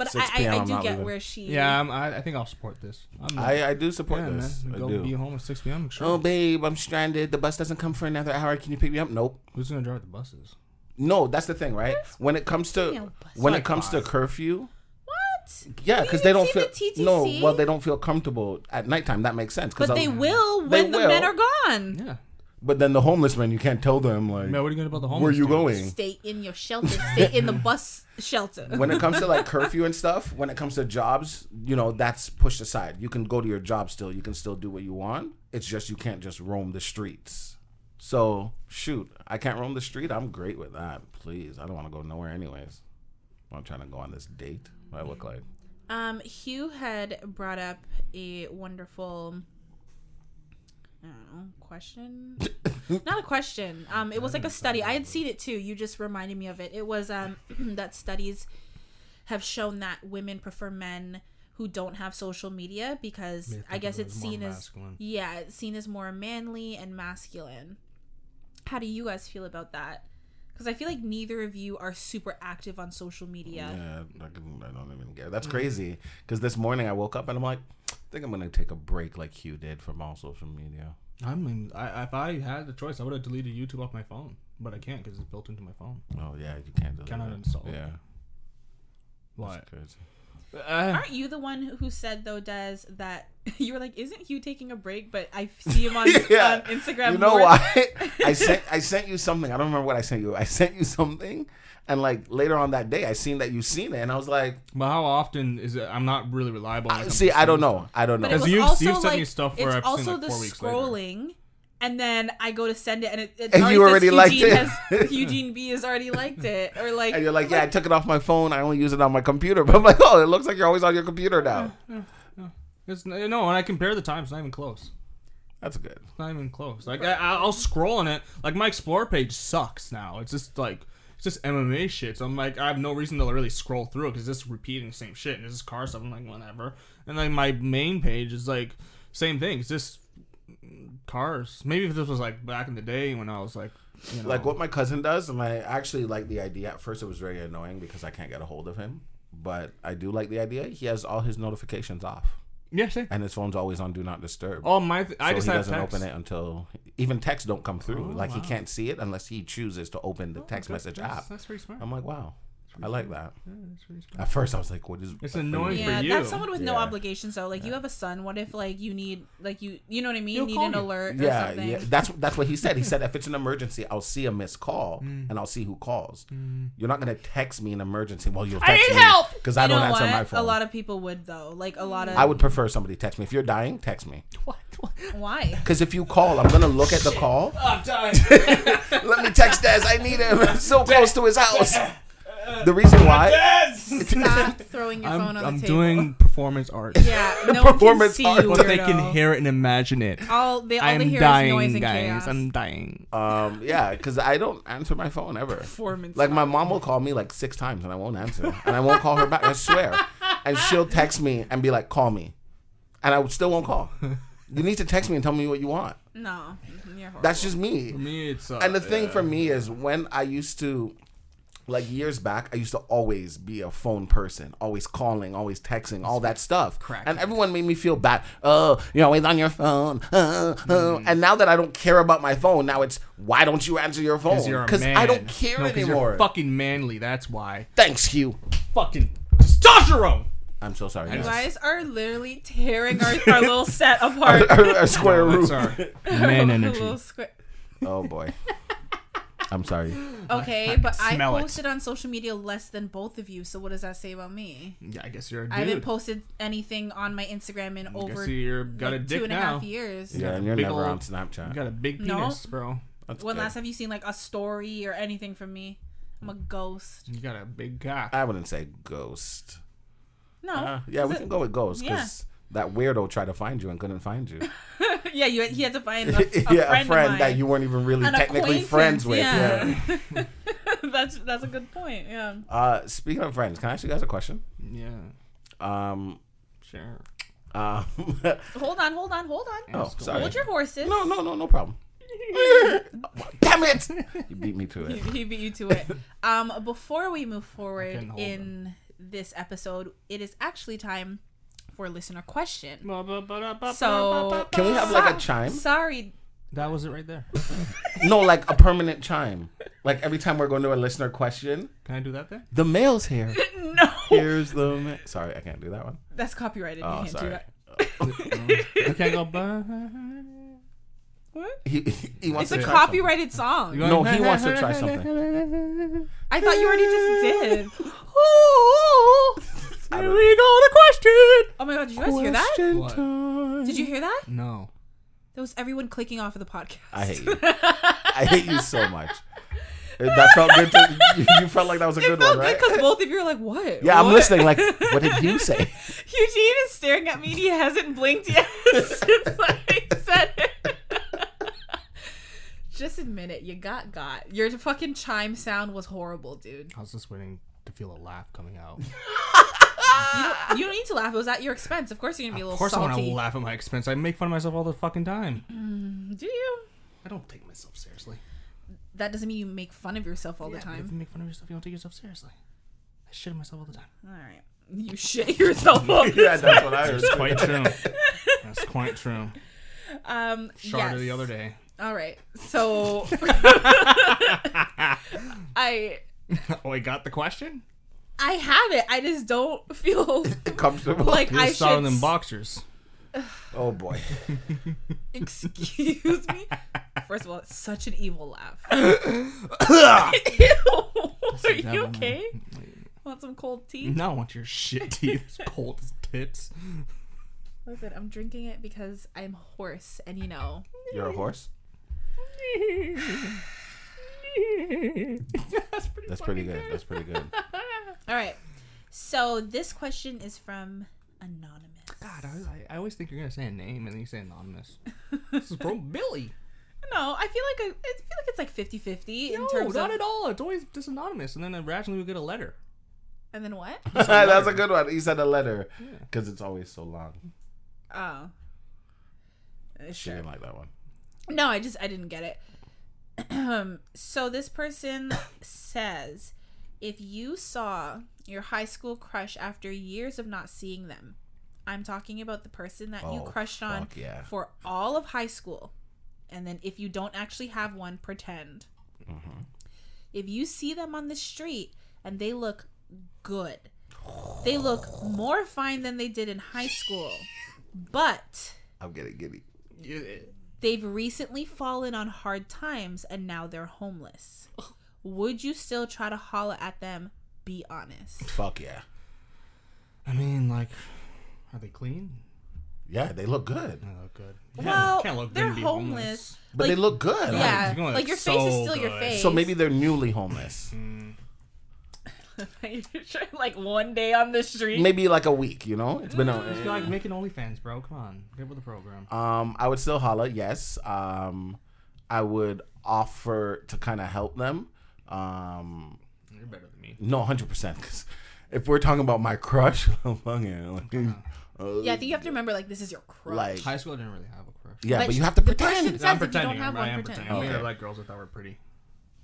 But I, I, I do get leaving. where she. Yeah, I'm, I, I think I'll support this. I'm I, I do support yeah, this. man. I Go do. be home at 6 p.m. Sure. Oh, babe, I'm stranded. The bus doesn't come for another hour. Can you pick me up? Nope. Who's gonna drive the buses? No, that's the thing, right? When it comes to when it comes to curfew, What? yeah, because they don't feel the no. Well, they don't feel comfortable at nighttime. That makes sense. 'cause But they I'll- will They when the will. men are gone. Yeah. But then the homeless men, you can't tell them like Man, what are you gonna about the homeless? where you dude? going. Stay in your shelter. Stay in the bus shelter. when it comes to like curfew and stuff, when it comes to jobs, you know, that's pushed aside. You can go to your job still. You can still do what you want. It's just you can't just roam the streets. So shoot, I can't roam the street. I'm great with that. Please, I don't want to go nowhere anyways. I'm trying to go on this date. What I look like. Um, Hugh had brought up a wonderful, I don't know, question. Not a question. Um, it was like a study. I had seen it too. You just reminded me of it. It was um that studies have shown that women prefer men who don't have social media because I guess it's seen as yeah, it's seen as more manly and masculine. How do you guys feel about that? Because I feel like neither of you are super active on social media. Yeah, I, can, I don't even get. It. That's crazy. Because this morning I woke up and I'm like, think I'm gonna take a break like Hugh did from all social media. I mean, I, if I had the choice, I would have deleted YouTube off my phone, but I can't because it's built into my phone. Oh yeah, you can't do Cannot that. install it. Yeah, What? that's crazy. Uh, Aren't you the one who- who said though, Des, that you were like, "Isn't Hugh taking a break?" But I see him on, Yeah. on Instagram. You know more. why? I sent I sent you something. I don't remember what I sent you. I sent you something, and like later on that day, I seen that you seen it, and I was like, but how often is it? I'm not really reliable. I, comes see, I don't know. I don't know. But it 'Cause was you've- you've sent like me stuff where it's I've seen, also like, the four weeks later. Scrolling. And then I go to send it, and it, it And already you says already liked Eugene it. Has, Eugene B has already liked it, or like, and you're like, yeah, I took it off my phone. I only use it on my computer. But I'm like, oh, it looks like you're always on your computer now. It's, no, when I compare the times, it's not even close. That's good. It's not even close. Like I, I'll scroll on it. Like my explore page sucks now. It's just like it's just MMA shit. So I'm like, I have no reason to really scroll through it because it's just repeating the same shit. And it's just car stuff. I'm like, whatever. And like my main page is like same thing. It's just cars. Maybe if this was like back in the day when I was like, you know, Like what my cousin does, and I actually like the idea. At first, it was very annoying because I can't get a hold of him. But I do like the idea. He has all his notifications off, yeah, and his phone's always on do not disturb. Oh my! Th- I so just he have doesn't text. open it until even texts don't come through. Oh, like he can't see it unless he chooses to open the oh, text That's- message that's, app. That's pretty smart. I'm like, wow, I like that. Yeah, that's pretty smart. At first, I was like, what is? It's what are you annoying doing? for you. that's someone with no Yeah. obligations though. Like you have a son. What if like you need like you you know what I mean? He'll need call an you. alert or Yeah, yeah. That's that's what he said. He said if it's an emergency, I'll see a missed call Mm. and I'll see who calls. You're not gonna text me an emergency. Well, you'll I need me help! because I You don't know answer what? my phone. A lot of people would though. Like a lot of. I would prefer somebody text me. If you're dying, text me. What? what? Why? Because if you call, I'm gonna look at the call. I'm dying. Let me text Des. I need him. I'm so close to his house. The reason why? Stop throwing your I'm, phone on I'm the table. doing performance art. Yeah, no one can Performance see art. you, But they can weirdo. hear it and imagine it. All they all I'm hear dying, is noise and guys. chaos. I'm dying. Um, yeah, because I don't answer my phone ever. Performance Like my mom will call me like six times and I won't answer, and I won't call her back. I swear. And she'll text me and be like, "Call me," and I still won't call. You need to text me and tell me what you want. No, you're horrible. That's just me. For me, it's uh, And the thing yeah. for me is when I used to, like years back, I used to always be a phone person, always calling, always texting, all that stuff. Crack. And everyone made me feel bad. Oh, you're always on your phone. Uh, uh. And now that I don't care about my phone, now it's why don't you answer your phone? Because you're a Because man. I don't care No, 'cause anymore. You're fucking manly. That's why. Thanks, Hugh. Fucking testosterone. I'm so sorry. You guys. guys are literally tearing our, our little set apart. our, our square No, root. that's our man Our energy. little square- Oh boy. I'm sorry. Okay, but I Smell it. posted on social media less than both of you. So what does that say about me? Yeah, I guess you're a dude. I haven't posted anything on my Instagram in I over guess you're got like, a dick two and a half years. Yeah, got and you're big never ol- on Snapchat. You got a big No. penis, bro. That's When good. last have you seen like a story or anything from me? I'm a ghost. You got a big cock. I wouldn't say ghost. No. Uh, yeah, we Is can go with ghost Yeah. because that weirdo tried to find you and couldn't find you. yeah, you he had to find a, a yeah, friend, a friend that you weren't even really An technically friends with. Yeah. yeah. that's that's a good point. Yeah. Uh, speaking of friends, can I ask you guys a question? Yeah, Um, sure. um, Hold on, hold on, hold on. oh, sorry. Hold your horses. No, no, no, no problem. Damn it! You beat me to it. he beat you to it. Um, before we move forward couldn't hold in this episode, it is actually time for listener question. So Can we have like a chime? Sorry, That was it right there. No, like a permanent chime. Like every time we're going to a listener question, Can I do that there? the mail's here. no, Here's the ma- Sorry, I can't do that one. that's copyrighted. Oh, you can't sorry. do that. I can't go. Bah. What? He, he wants It's to a try copyrighted song. No, he wants to try something. I thought you already just did. Something. Here we go. The question. Oh my god, did you guys hear that? What? time. Did you hear that? No. That was everyone clicking off of the podcast. I hate you. I hate you so much. That felt good. To, you, you felt like that was a It good felt one, right? because both of you are like, "What?" Yeah, I'm What? listening. Like, what did you say? Eugene is staring at me. and He hasn't blinked yet since I said it. Just admit it. You got got. Your fucking chime sound was horrible, dude. I was just waiting to feel a laugh coming out. You don't, you don't need to laugh. It was at your expense. Of course, you're gonna be a little. Of little course, I want to laugh at my expense. I make fun of myself all the fucking time. Do you? I don't take myself seriously. That doesn't mean you make fun of yourself all the Yeah, If time. you make fun of yourself, you don't take yourself seriously. I shit myself all the time. All right. You shit yourself up. yeah, that's what I heard. That's quite true. That's quite true. Um. Shard yes. the other day. All right. So I oh, I got the question. I have it. I just don't feel Comfortable. like You I just saw should. them boxers. oh boy. Excuse me. First of all, it's such an evil laugh. Ew. Are you devil. okay? Want some cold tea? No, I want your shit teeth, cold as tits. Listen, I'm drinking it because I'm hoarse, and you know. You're a horse. That's pretty. That's pretty good. That's pretty good. All right. So this question is from anonymous. God, I, I always think you're gonna say a name and then you say anonymous. this is from Billy. No, I feel like I, I feel like it's like 50-50 in No, terms not of. at all. It's always just anonymous, and then originally we get a letter. And then what? That's a good one. He said a letter because it's always so long. Oh. Uh, She didn't like that one. No, I just I didn't get it. so this person says, if you saw your high school crush after years of not seeing them, I'm talking about the person that you Oh, crushed on yeah. for all of high school, and then if you don't actually have one, pretend. Mm-hmm. If you see them on the street and they look good, they look more fine than they did in high school, but I'm getting giddy. They've recently fallen on hard times and now they're homeless. Would you still try to holla at them? Be honest. Fuck yeah. I mean, like, are they clean? Yeah, they look good. They look good. Well, can't look good they're and be homeless. But Like, they look good. Yeah, You're like look your face is so still your face. So maybe they're newly homeless. Mm. like one day on the street. Maybe like a week, you know? It's been It's a like making OnlyFans, bro. Come on, get with the program. um I would still holla, yes. Um I would offer to kind of help them. Um You're better than me. no, 100% cuz if we're talking about my crush, fuck yeah. Like, uh, Yeah, I think you have to remember like this is your crush. like High school I didn't really have a crush. yeah, But but, you have to the pretend. person- I'm if you don't pretending. have I'm, one, I am pretend. pretending. I mean, Okay. I like girls I thought were pretty,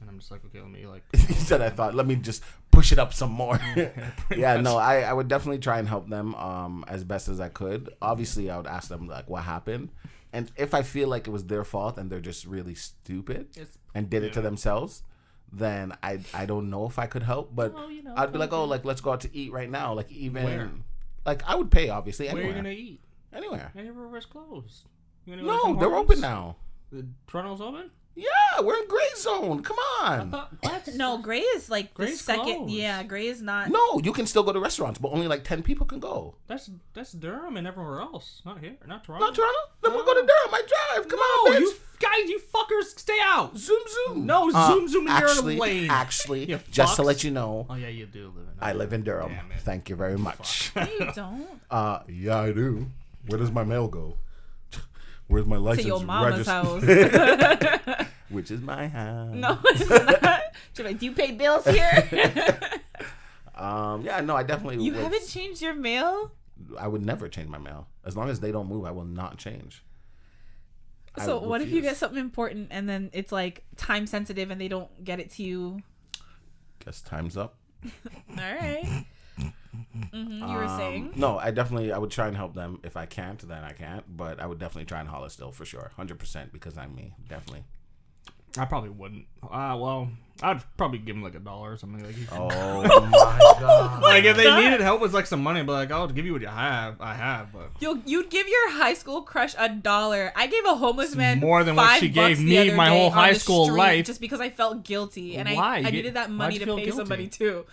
and I'm just like, okay, let me like. he said I thought, let me just push it up some more. yeah, no, I, I would definitely try and help them um as best as I could. Obviously, I would ask them like what happened. And if I feel like it was their fault and they're just really stupid It's- and did it to themselves, then I I don't know if I could help. But Well, you know, I'd be like, oh, like let's go out to eat right now. Like even Where? like I would pay obviously Where are you gonna eat? Anywhere. Everywhere's closed. You gonna go to No, they're open now. The Toronto's open. Yeah, we're in gray zone. Come on. what? No, Gray is like the second. closed. Yeah, Gray is not. No, you can still go to restaurants, but only like ten people can go. That's that's Durham and everywhere else. Not here. Not Toronto. Not Toronto. Then we'll go to Durham. I drive. Come No, on, bitch. you guys, you fuckers, stay out. Zoom zoom. No, zoom, zoom in your actually, lane. Actually, You just to fucks. let you know, Oh yeah, you do live in. I live in Durham. Damn it. Thank you very much. No, you don't. Uh, yeah, I do. Where does my mail go? Where's my license? To your mama's regist- house. Which is my house. no, it's not. She's like, do you pay bills here? Um. Yeah. No. I definitely. you would- haven't changed your mail? I would never change my mail as long as they don't move. I will not change. So what if you get something important and then it's like time sensitive and they don't get it to you? Guess time's up. All right. Hmm you were Um, saying? No, I definitely I would try and help them. If I can't, then I can't. But I would definitely try and holler still for sure, hundred percent, because I'm me. Definitely. I probably wouldn't. Uh, well, I'd probably give him like a dollar or something. Like, Oh my god. like if they God. needed help with like some money, but like I'll give you what you have. I have, but You'll you'd give your high school crush a dollar. I gave a homeless man more than what she gave me my whole high school life. just because I felt guilty and Why? I, I needed that money to pay guilty? somebody too.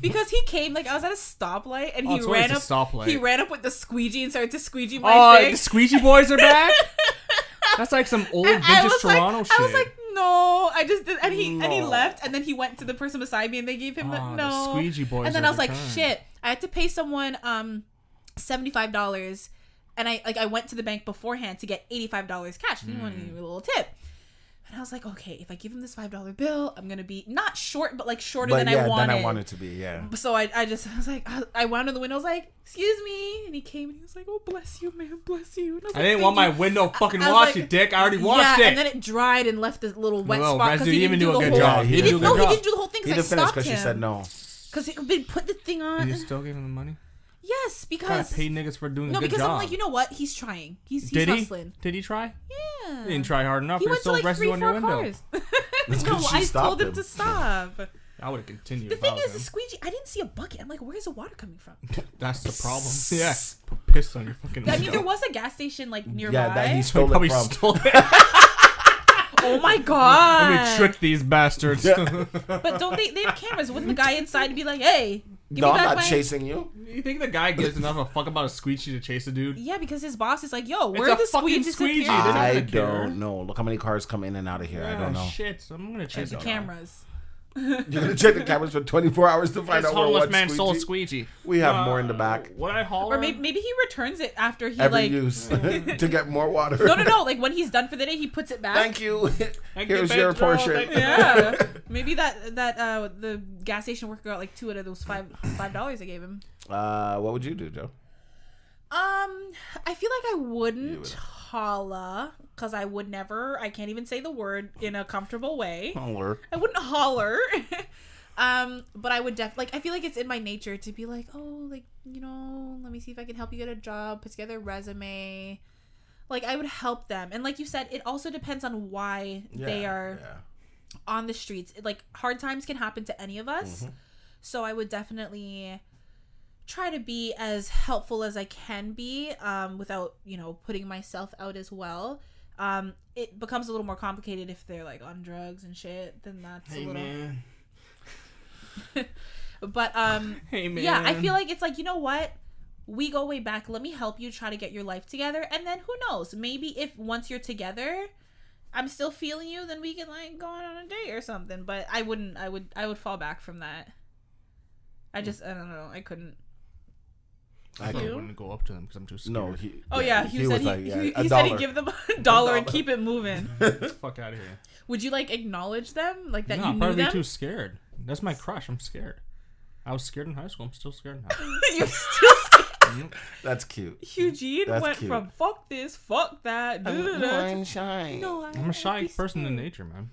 Because he came like I was at a stoplight and Oh, he ran up. stoplight. He ran up with the squeegee and started to squeegee my oh, thing. the Squeegee Boys are back. That's like some old And vintage Toronto like, shit. I was like, no, I just did, and he and he left, and then he went to the person beside me, and they gave him Oh, the the no. Squeegee Boys and then I was like, shit, I had to pay someone um seventy five dollars, and I like I went to the bank beforehand to get eighty five dollars cash. He wanted to give me a little tip. And I was like, okay, if I give him this five dollar bill, I'm gonna be not short, but like shorter But than yeah, I wanted. then I wanted to be. Yeah. So I, I just I was like I, I wound in the window. I was like, "Excuse me," and he came and he was like, "Oh, bless you, man, bless you." And was I like, didn't "Thank want my window fucking I washed, like- you dick. I already washed yeah, it. and then it dried and left this little wet No, spot because he even didn't do do a the good whole. job. He He did didn't, no, he didn't do the whole thing He because I didn't finish stopped because she said no. Because he they put the thing on. You still gave him the money? Yes, Gotta because pay niggas for doing no, a good because job. I'm like, you know what? He's trying. He's he's Did he? hustling. Did he try? Yeah. He didn't try hard enough. He There's went to still like residue three, on your four window. cars. That's no, 'cause she I told him him. to stop. I would have continued. The if I thing was is, the him. squeegee. I didn't see a bucket. I'm like, where's the water coming from? That's the problem. yeah, pissed on your fucking. I mean, window. there was a gas station like nearby. Yeah, that he He stole probably it from. stole it. Oh my god! Let me trick these bastards. But don't they? They have cameras. Wouldn't the guy inside be like, "Hey, give No, me I'm back not my"? chasing you. you think the guy gives enough of a fuck about a squeegee to chase a dude? Yeah, because his boss is like, "Yo, It's where a are the fucking squeegees squeegee. disappearing?" They don't I care. don't know. Look how many cars come in and out of here. I don't Ah, know. Shit, so I'm gonna chase the the cameras. You're gonna check the cameras for 24 hours to find This out where homeless what man stole a squeegee. squeegee. We have Uh, more in the back. What I holler? Or maybe, maybe he returns it after he Ever like. use to get more water. No, no, no. Like when he's done for the day, he puts it back. Thank you. Thank you, Here's your Pedro. portion. Thank you. Yeah, maybe that that uh the gas station worker got like two out of those five five dollars I gave him. Uh, what would you do, Joe? Um, I feel like I wouldn't would. Holla because I would never. I can't even say the word in a comfortable way. Holler. I wouldn't holler. um, but I would def like I feel like it's in my nature to be like, oh, like you know, let me see if I can help you get a job, put together a resume. Like I would help them, and like you said, it also depends on why they are on the streets. Like hard times can happen to any of us. So I would definitely try to be as helpful as I can be um, without, you know, putting myself out as well. Um, it becomes a little more complicated if they're like on drugs and shit. Then that's Hey a little. man. But um, Hey man. yeah, I feel like it's like you know what. We go way back. Let me help you try to get your life together, and then who knows? Maybe if once you're together, I'm still feeling you, then we can like go on a date or something. But I wouldn't. I would. I would fall back from that. I just. I don't know. I couldn't. I I You? wouldn't go up to them because I'm too scared. No, he. Oh yeah, he, said was he, like, yeah, he, a he said he'd give them a dollar and dollar. keep it moving. fuck out of here. Would you like acknowledge them, like that no, you I'm knew probably them? too scared. That's my crush. I'm scared. I was scared in high school. I'm still scared now. You're still scared. That's cute. Eugene That's went cute. from fuck this, fuck that. da, da, da, Wine shine. No, I I'm a shy be person in nature, man.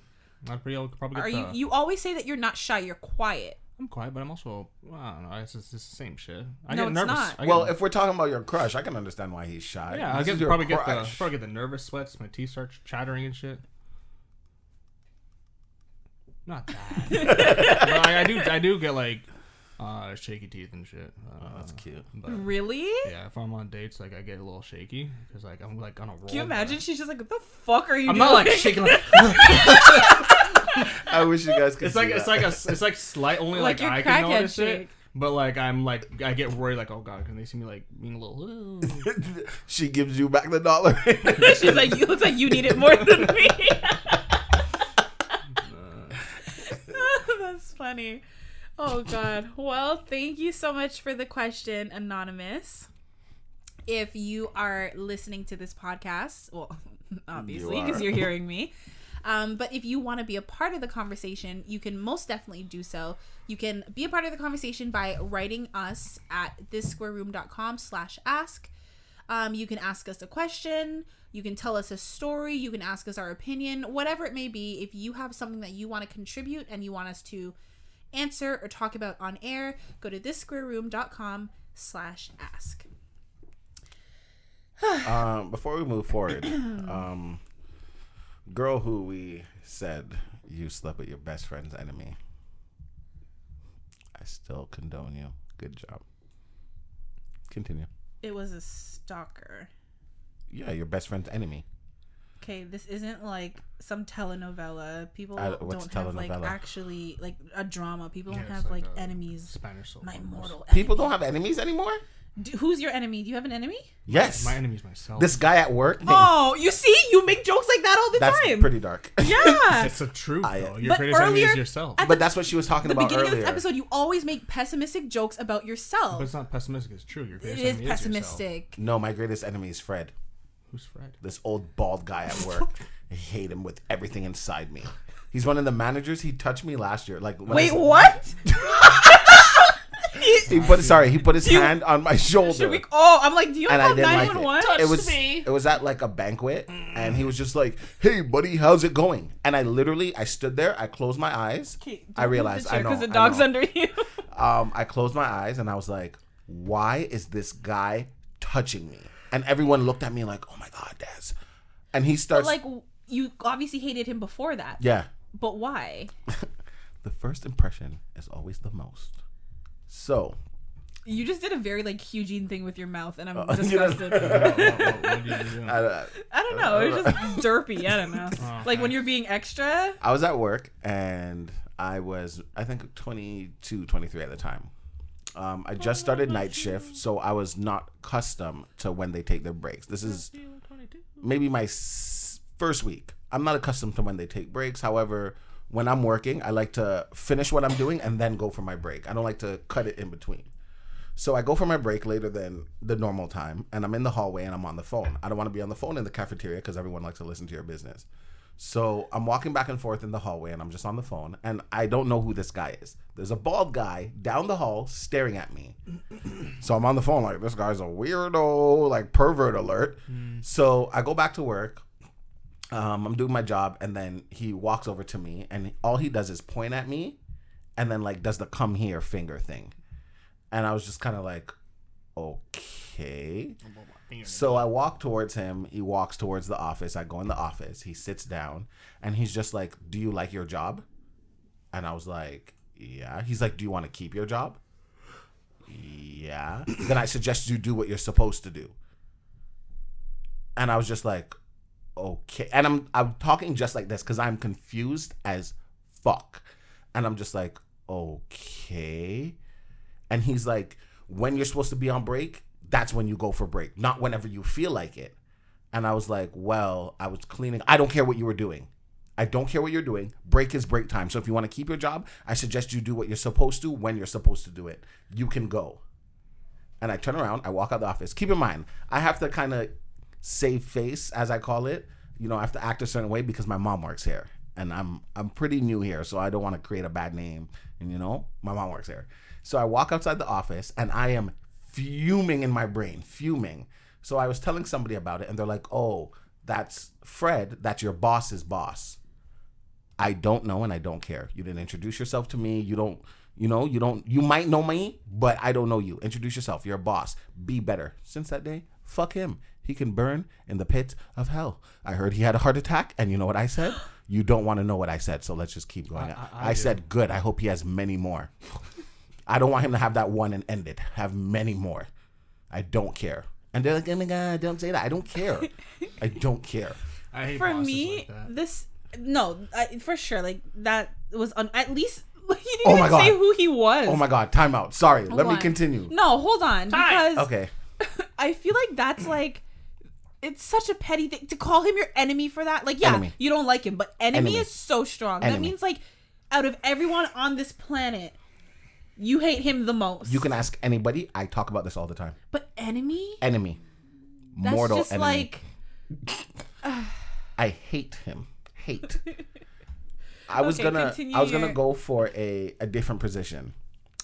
I'd pretty, I'll probably get Are the, you? You always say that you're not shy. You're quiet. I'm quiet, but I'm also. well, I don't know. It's, it's, it's the same shit. I No, get it's nervous. not. I get- Well, if we're talking about your crush, I can understand why he's shy. yeah, I This get is your probably get the crush. probably get the nervous sweats. My teeth start chattering and shit. Not that. but I, I do. I do get like uh, shaky teeth and shit. Uh, Oh, that's cute. But Really? yeah, if I'm on dates, like I get a little shaky because like I'm like on a roll. Can you imagine? She's just like, "What the fuck are you?" I'm doing? not like shaking. Like, I wish you guys could. it's like see it's that. like a it's like slight only Like like, I can crackhead notice shake. it. But like I'm like I get worried like oh god can they see me like being a little she gives you back the dollar. She's like, "You look like you need it more than me." That's funny. Oh god. Well, thank you so much for the question, anonymous. if you are listening to this podcast, well, obviously, are. because you're hearing me. Um, but if you want to be a part of the conversation, you can most definitely do so. You can be a part of the conversation by writing us at thissquareroom.com slash ask. Um, you can ask us a question. You can tell us a story. You can ask us our opinion. Whatever it may be, if you have something that you want to contribute and you want us to answer or talk about on air, go to thissquareroom.com slash ask. Um, before we move forward, um, girl who we said you slept with your best friend's enemy. I still condone you. Good job. Continue. It was a stalker. Yeah, your best friend's enemy. Okay, this isn't like some telenovela. People uh, I- don't have like actually like a drama. People don't Yeah, have like, like enemies. Spanish soap. My mortal People enemy. don't have enemies anymore. Do, who's your enemy? Do you have an enemy? Yes. My enemy is myself. This guy at work. Oh, you see, you make jokes like that all the time. that's time. pretty dark. yeah. It's a truth, I- though. Your But greatest enemy earlier- is yourself. at but that's what she was talking about. At the about beginning earlier. of this episode, you always make pessimistic jokes about yourself. But yourself. it's not pessimistic. It's true. Your It greatest is enemy is yourself. pessimistic. No, my greatest enemy is Fred. Who's Fred? This old bald guy at work. I hate him with everything inside me. He's one of the managers. He touched me last year. Like when Wait, I- what? He put sorry. He put his You- hand on my shoulder. We? Oh, I'm like, do you have I call like 911? it. It was it was at like a banquet, and he was just like, "Hey, buddy, how's it going?" And I literally, I stood there, I closed my eyes, I realized, I know, because the dog's under you. um, I closed my eyes, and I was like, "Why is this guy touching me?" And everyone looked at me like, "Oh my god, Des," and he starts like, you obviously hated him before that. yeah. But why? The first impression is always the most. So You just did a very like Eugene thing with your mouth, and I'm Uh, you know- disgusted. you do? I, I don't know. It was just derpy. I don't know. Oh, Like when you're being extra. I was at work and I was, I think, 22, 23 at the time. Um, I just started night shift, so I was not accustomed to when they take their breaks. This is maybe my s- first week. I'm not accustomed to when they take breaks. However, when I'm working, I like to finish what I'm doing and then go for my break. I don't like to cut it in between. So I go for my break later than the normal time, and I'm in the hallway and I'm on the phone. I don't want to be on the phone in the cafeteria because everyone likes to listen to your business. So I'm walking back and forth in the hallway and I'm just on the phone and I don't know who this guy is. There's a bald guy down the hall staring at me. so I'm on the phone like this guy's a weirdo, like pervert alert. Mm. So I go back to work. Um, I'm doing my job and then he walks over to me and all he does is point at me and then like does the come here finger thing. And I was just kind of like, okay. So I walk towards him. He walks towards the office. I go in the office. He sits down and he's just like, Do you like your job? And I was like, Yeah. He's like, Do you want to keep your job? Yeah. then I suggest you do what you're supposed to do. And I was just like, Okay. And I'm I'm talking just like this because I'm confused as fuck. And I'm just like, Okay. And he's like, When you're supposed to be on break, that's when you go for break, not whenever you feel like it. And I was like, well, I was cleaning. I don't care what you were doing. I don't care what you're doing. Break is break time. So if you want to keep your job, I suggest you do what you're supposed to when you're supposed to do it. You can go. And I turn around, I walk out the office. Keep in mind, I have to kind of save face, as I call it. You know, I have to act a certain way because my mom works here. And I'm I'm pretty new here, so I don't want to create a bad name. And you know, my mom works here. So I walk outside the office and I am fuming in my brain, fuming. So I was telling somebody about it, and they're like, "Oh, that's Fred. That's your boss's boss." I don't know, and I don't care. You didn't introduce yourself to me. You don't, you know, you don't. You might know me, but I don't know you. Introduce yourself. You're a boss. Be better. Since that day, fuck him. He can burn in the pit of hell. I heard he had a heart attack, and you know what I said? You don't want to know what I said, so let's just keep going. I, I- I do. said, "Good. I hope he has many more." I don't want him to have that one and end it. Have many more. I don't care. And they're like, oh my god, don't say that. I don't care. I don't care. I hate For bosses me, like that. this no, I, for sure. Like that was un, at least he didn't Oh even my God. say who he was. Oh my god, time out. Sorry. Let me continue. No, hold on, because Okay. I feel like that's like it's such a petty thing to call him your enemy for that. Like, yeah, Enemy. you don't like him, but enemy, Enemy. is so strong. That means like out of everyone on this planet, you hate him the most. You can ask anybody. I talk about this all the time. but enemy? Enemy. That's mortal just enemy. like I hate him. Hate. I was Okay, gonna continue I was gonna go for a, a different position.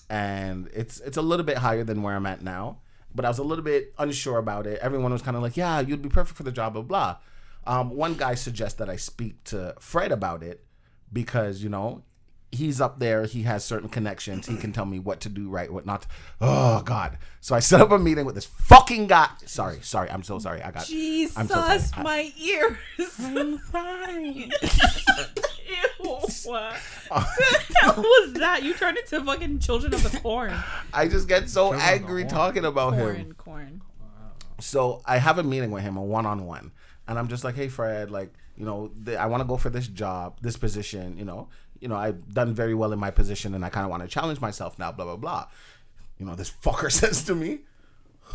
And it's it's a little bit higher than where I'm at now. But I was a little bit unsure about it. Everyone was kind of like, Yeah, you'd be perfect for the job, blah blah. Um, one guy suggests that I speak to Fred about it because, you know, he's up there, he has certain connections, he can tell me what to do right, what not. to- Oh God. So I set up a meeting with this fucking guy. Sorry, sorry, I'm so sorry. I got Jesus, I'm so sorry. I- my ears. I'm fine. Ew. What the hell was that? You turned into fucking children of the corn. I just get so Children angry talking about him. Corn, corn. So I have a meeting with him, a one on one, and I'm just like, "Hey, Fred, like, you know, th- I want to go for this job, this position. You know, you know, I've done very well in my position, and I kind of want to challenge myself now. Blah blah blah. You know, this fucker says to me,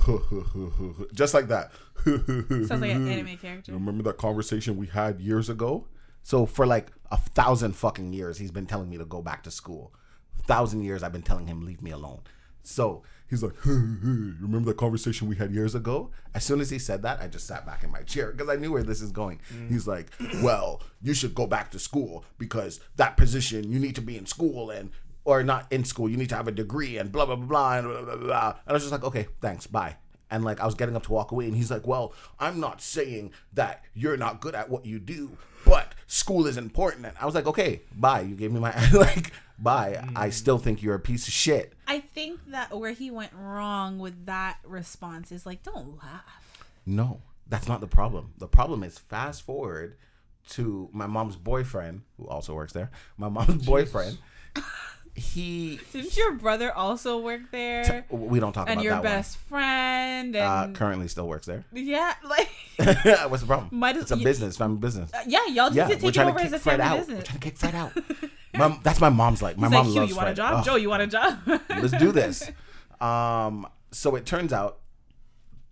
just like that. Sounds like an anime character. Remember that conversation we had years ago? So for like a thousand fucking years, he's been telling me to go back to school. thousand years, I've been telling him leave me alone. So he's like, remember that conversation we had years ago? As soon as he said that, I just sat back in my chair because I knew where this is going. Mm. He's like, well, you should go back to school because that position you need to be in school and or not in school, you need to have a degree and blah blah blah blah and blah blah blah. blah. And I was just like, okay, thanks, bye. And like I was getting up to walk away, and he's like, "Well, I'm not saying that you're not good at what you do, but school is important." And I was like, "Okay, bye. You gave me my like, bye. I mm. still think you're a piece of shit." I think that where he went wrong with that response is like, don't laugh. No, that's not the problem. The problem is fast forward to my mom's boyfriend, who also works there. My mom's boyfriend. He, Didn't your brother also work there? we don't talk about that. and about your that best friend one. Uh, currently, still works there. yeah, like What's the problem? Might as- it's a y- business, family business. yeah, y'all just Yeah, to take it over as a family out. We're trying to kick Fred out. Mom, that's my mom's like. My He's mom like, Hugh, loves you want a job? Ugh. Joe, you want a job? let's do this. Um, so it turns out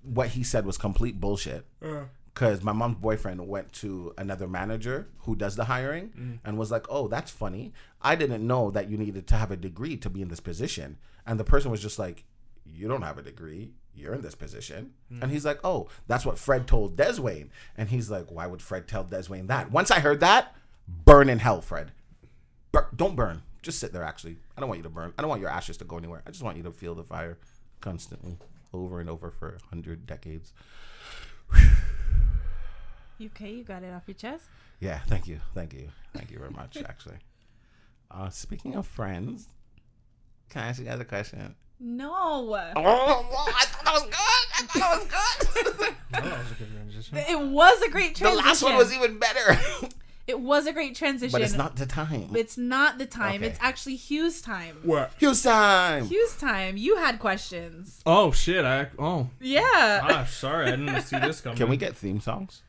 what he said was complete bullshit. Uh. Because my mom's boyfriend went to another manager who does the hiring mm. and was like, "Oh, that's funny. I didn't know that you needed to have a degree to be in this position." And the person was just like, "You don't have a degree. You're in this position." Mm. And he's like, "Oh, that's what Fred told Deswayne." And he's like, "Why would Fred tell Deswayne that?" Once I heard that, burn in hell, Fred. Bur- don't burn. Just sit there. Actually, I don't want you to burn. I don't want your ashes to go anywhere. I just want you to feel the fire constantly, over and over for a hundred decades. You okay? You got it off your chest? Yeah. Thank you. Thank you. Thank you very much. Actually, uh, speaking of friends, can I ask you guys a question? No. Oh, I thought that was good. I thought that was good. no, that was a good transition. It was a great transition. the last one was even better. It was a great transition. but it's not the time. It's not the time. Okay. It's actually Hugh's time. What? Hugh's time. Hugh's time. You had questions. Oh shit! I oh Yeah. ah sorry I didn't see this coming. Can we get theme songs?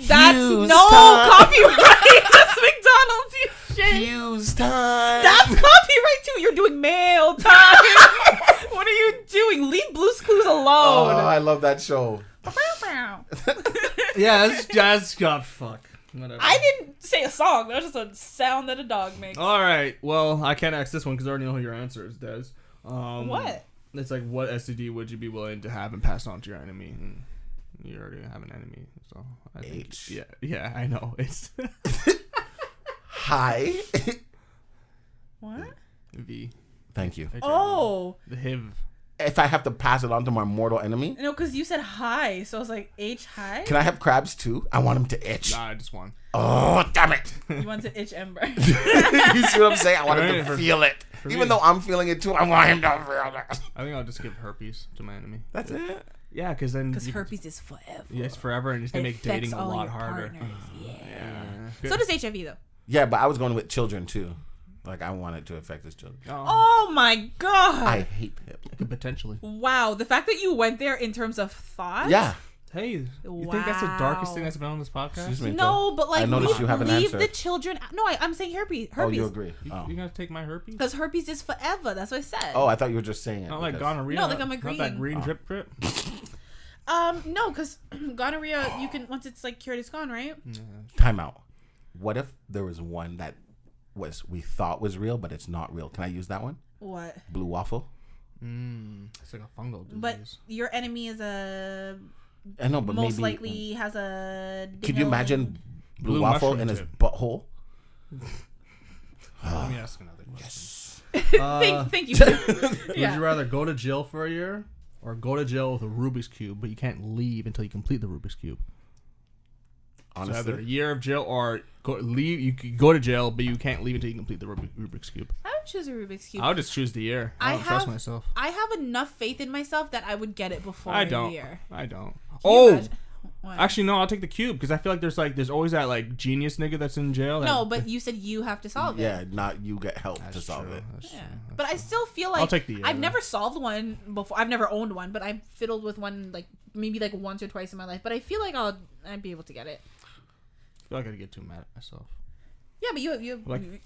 That's Hugh's no time. copyright. That's McDonald's. You shit. Hugh's time. That's copyright too. You're doing mail time. what are you doing? Leave Blue's Clues Oh, alone. I love that show. Yeah, that's jazz. God, fuck. Whatever. I didn't say a song. That was just a sound that a dog makes. All right. Well, I can't ask this one because I already know who your answer is, Des. Um, What? It's like, what STD would you be willing to have and pass on to your enemy? And you already have an enemy, so I think. H. Yeah, yeah, I know. It's Hi. What? V. Thank you. Oh the HIV. If I have to pass it on to my mortal enemy, no, because you said hi, so I was like H hi. can I have crabs too? I want them to itch. Nah, I just want. Oh, damn it. You want to itch Ember. you see what I'm saying? I want him to feel it. me, Even though I'm feeling it too, I want him to feel it. I think I'll just give herpes to my enemy. That's it. Yeah, because then Because herpes is forever. Yeah, it's forever, and it's gonna It make affects dating a lot harder. partners, Yeah. Yeah. So does HIV though. Yeah, but I was going with children too. Like I want it to affect his children. Oh, Oh my god. I hate him. potentially. wow, the fact that you went there in terms of thought. Yeah. Hey, you think that's the darkest Wow. thing that's been on this podcast? Excuse me. No, but like I noticed leave, you haven't leave answered. the children. No, I, I'm saying herpes. Oh, Herpes. you agree? You, Oh. you gonna take my herpes? Because herpes is forever. That's what I said. oh, I thought you were just saying it. Not like because- gonorrhea. No, like I'm Not that agreeing. green Oh. drip drip. Um, no, because gonorrhea, you can once it's like cured, it's gone, right? Time out. What if there was one that was we thought was real, but it's not real? Can I use that one? What? Blue waffle. Mm, it's like a fungal disease. But your enemy is a I know, but most maybe. likely has a. Could you imagine blue, Blue waffle in his tip. butthole? Let me ask another question. Uh, Thank, thank you. Would yeah. you rather go to jail for a year or go to jail with a Rubik's cube, but you can't leave until you complete the Rubik's cube? So either a year of jail or go, leave. You could go to jail, but you can't leave until you complete the Rubik, Rubik's cube. I would choose a Rubik's cube. I would just choose the year. I I don't trust myself. I have enough faith in myself that I would get it before I a don't. year. I don't. Can Oh, What? actually, no. I'll take the cube because I feel like there's like there's always that like genius nigga that's in jail. That, no, but you said you have to solve it. yeah, not you get help that's to solve true. it. That's Yeah. true. But I still feel like I'll take the year, I've though. never solved one before. I've never owned one, but I've fiddled with one like maybe like once or twice in my life. But I feel like I'll I'd be able to get it. I feel like I get too mad at myself. Yeah, but you you Like, you,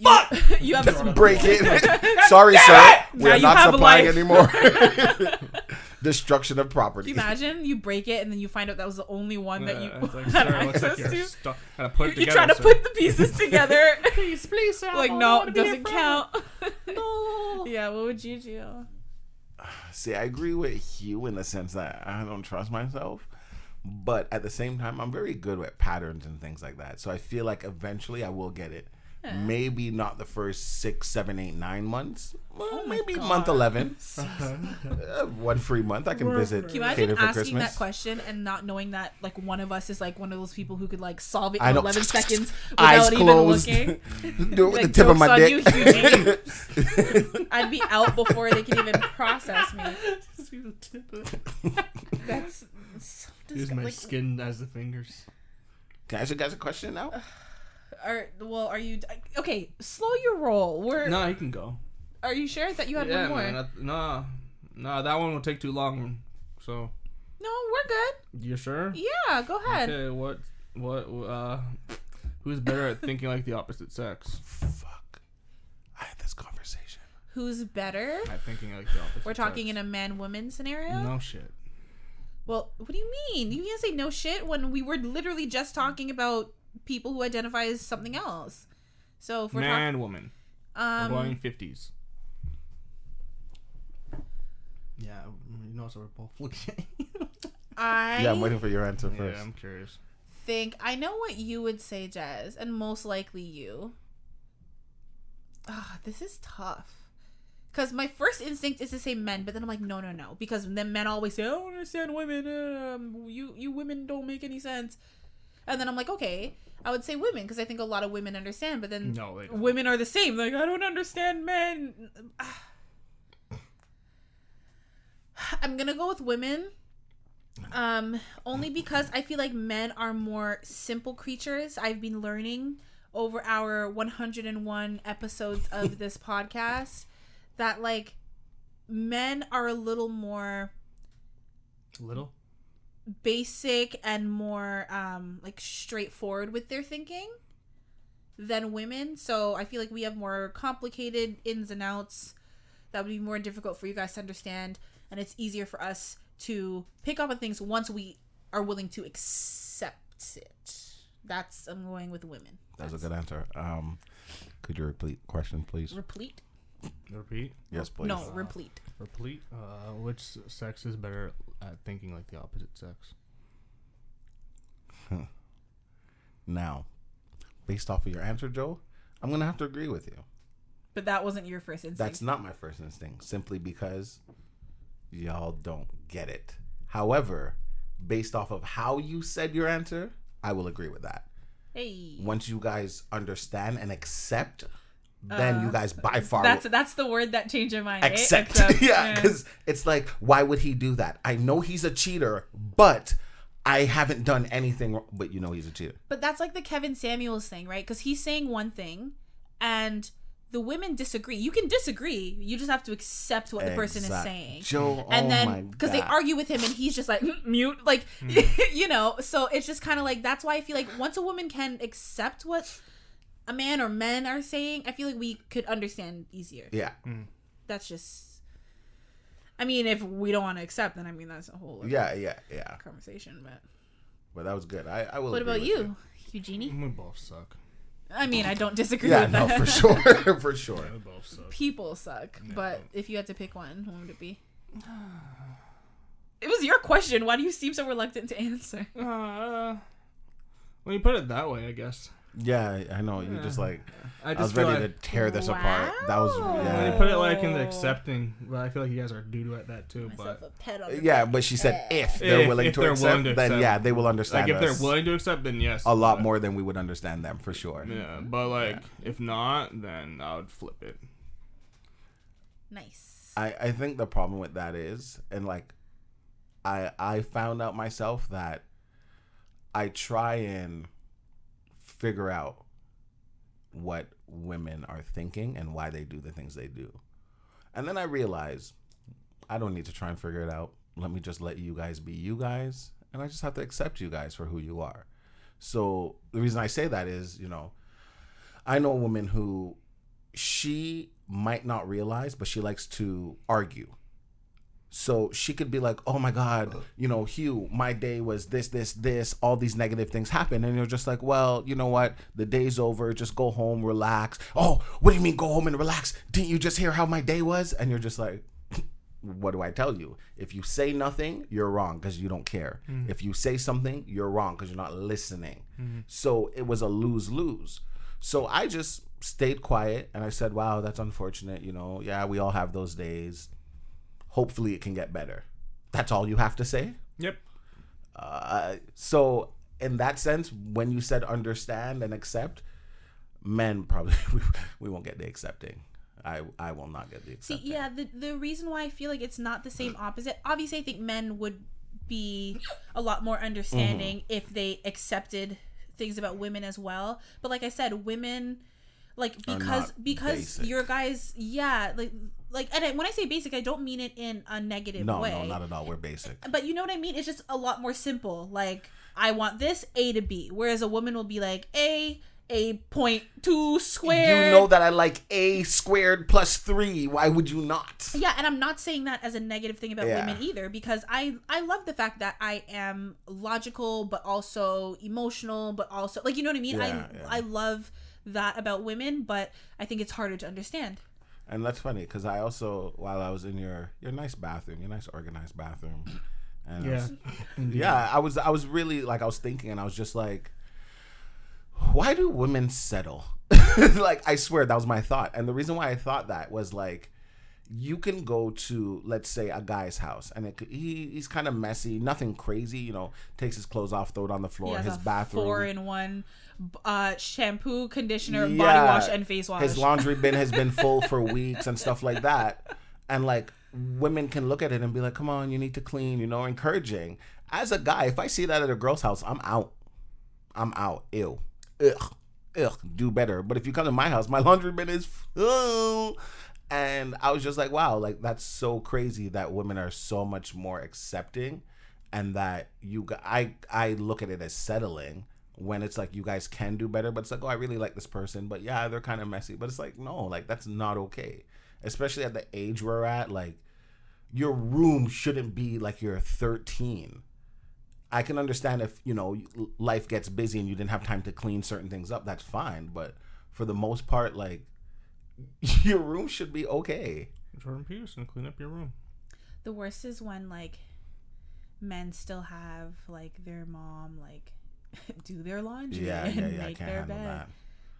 you have some Break it. Sorry, sir. Now We're you not have a supplying life. anymore. Destruction of Can property. you imagine you break it and then you find out that was the only one that you it's like, had sir, looks like access you're to? stu- gotta put it You together. try to sir. put the pieces together. please, please, sir. like no, it doesn't count. No. yeah, what would you do? See, I agree with Hugh in the sense that I don't trust myself. But at the same time, I'm very good with patterns and things like that. So I feel like eventually I will get it. Maybe not the first six, seven, eight, nine months. Well, Oh maybe God. month 11. Uh, one free month. I can visit Can you imagine cater for asking Christmas. that question and not knowing that like one of us is like one of those people who could like solve it in 11 seconds without even closed. looking? Do it with Like, the tip of my on dick. you, I'd be out before they can even process me. See the tip of it. That's so Use my like, skin as the fingers. Can I ask you guys a question now? Are well, are you okay? Slow your roll. We're No, you can go. are you sure that you had yeah, one more? man. I- No, no, that one will take too long. So no, we're good. you sure? Yeah, go ahead. Okay. What? What? Uh, who's better at thinking like the opposite sex? Fuck. I had this conversation. Who's better? At thinking like the opposite. We're talking sex. in a man-woman scenario. No shit. Well, what do you mean? You can't say no shit when we were literally just talking about people who identify as something else. So if we're Man, woman. talking, We're going um, fifties. Yeah, you know, so we're both looking. I Yeah, I'm waiting for your answer yeah, first. I'm curious. think I know what you would say, Jez, and most likely you. Ah, this is tough. Because my first instinct is to say men, but then I'm like, no, no, no. Because then men always say, I don't understand women. Um, you, you women don't make any sense. And then I'm like, okay, I would say women because I think a lot of women understand, but then No, women are the same. Like, I don't understand men. I'm gonna go with women. Um, only because I feel like men are more simple creatures. I've been learning over our 101 episodes of this podcast that like men are a little more Little. basic and more um like straightforward with their thinking than women. So I feel like we have more complicated ins and outs that would be more difficult for you guys to understand and it's easier for us to pick up on things once we are willing to accept it. That's I'm going with women. That's a good answer. Um, could you repeat question, please? Replete? Repeat. Yes, please. No, replete. Replete. Uh, which sex is better at thinking like the opposite sex? Now, based off of your answer, Joe, I'm gonna have to agree with you. But that wasn't your first instinct. That's not my first instinct, simply because y'all don't get it. However, based off of how you said your answer, I will agree with that. hey. Once you guys understand and accept, then you guys by far Uh, That's that's the word that changed your mind. eh? accept. Accept, yeah, because it's like, why would he do that? I know he's a cheater, but I haven't done anything. wrong- But you know he's a cheater. But that's like the Kevin Samuels thing, right? Because he's saying one thing, and the women disagree. You can disagree. You just have to accept what the person is saying. Joe, and oh then because they argue with him, and he's just like mute, like you know. So it's just kind of like that's why I feel like once a woman can accept what a man or men are saying, I feel like we could understand easier. Yeah, That's just. I mean, if we don't want to accept, then I mean that's a whole other yeah, yeah, yeah. conversation. But But that was good. I, I will. what about with you, Eugenie? We both suck. I mean, I don't disagree Yeah, with no, that. for sure, for sure. They both suck. People suck, Yeah. but if you had to pick one, what would it be? It was your question. Why do you seem so reluctant to answer? Uh, when you put it that way, I guess. Yeah, I- I know. You just like I I, was feel ready like to tear this apart. That was Wow. yeah. you put it like in the accepting, but I feel like you guys are due to at that too. But a pet on the Yeah, but she said if they're If- willing if to they're accept, willing to then yeah, they will understand like if they're willing to accept, then yes, a lot but- more than we would understand them for sure. Yeah, but like if not, then I would flip it. nice. I, I think the problem with that is, and like, I I found out myself that I try and figure out what women are thinking and why they do the things they do, and then I realize I don't need to try and figure it out. Let me just let you guys be you guys, and I just have to accept you guys for who you are. So the reason I say that is, you know, I know a woman who she might not realize, but she likes to argue. So she could be like, "Oh my God, you know, Hugh, my day was this, this, this. All these negative things happen," and you're just like, "Well, you know what? The day's over. Just go home, relax." Oh, what do you mean go home and relax? Didn't you just hear how my day was? And you're just like, what do I tell you? If you say nothing, you're wrong because you don't care. Mm. If you say something, you're wrong because you're not listening. Mm-hmm. So it was a lose lose. So I just stayed quiet and I said, wow, that's unfortunate. You know, yeah, we all have those days. Hopefully it can get better. That's all you have to say. Yep. Uh, so in that sense, when you said understand and accept, men probably we won't get the accepting. I I will not get the accepting. See, yeah, the the reason why I feel like it's not the same opposite. Obviously, I think men would be a lot more understanding Mm-hmm. if they accepted things about women as well. But like I said, women like because because basic. your guys, yeah, like like and I, when I say basic, I don't mean it in a negative No, way. no, no, not at all. We're basic. but you know what I mean? It's just a lot more simple. Like I want this A to B, whereas a woman will be like A A point two squared. You know that I like a squared plus three. Why would you not? Yeah, and I'm not saying that as a negative thing about Yeah. women either because I I love the fact that I am logical but also emotional but also like you know what I mean? Yeah, I yeah. I love that about women, but I think it's harder to understand. And that's funny because I also, while I was in your your nice bathroom, your nice organized bathroom, and I Yeah. was- yeah, I was I was really like I was thinking, and I was just like, why do women settle? like I swear that was my thought, and the reason why I thought that was like. You can go to, let's say, a guy's house, and it, he he's kind of messy, nothing crazy, you know. Takes his clothes off, throw it on the floor. He has His a bathroom, four in one uh shampoo, conditioner, body wash and face wash. his laundry bin has been full for weeks and stuff like that. And like women can look at it and be like come on you need to clean you know encouraging. As a guy if i see that at a girl's house i'm out. I'm out. Ew. Ugh. Ugh. Do better. But if you come to my house my laundry bin is full. And i was just like wow like that's so crazy that women are so much more accepting and that you I I look at it as settling when it's like you guys can do better but it's like oh i really like this person but yeah they're kind of messy. But it's like no like that's not okay. Especially at the age we're at like your room shouldn't be like you're 13 i can understand if you know life gets busy and you didn't have time to clean certain things up that's fine. But for the most part like your room should be okay. Jordan Peterson, clean up your room. the worst is when like men still have like their mom like do their laundry yeah and yeah yeah make their bed. that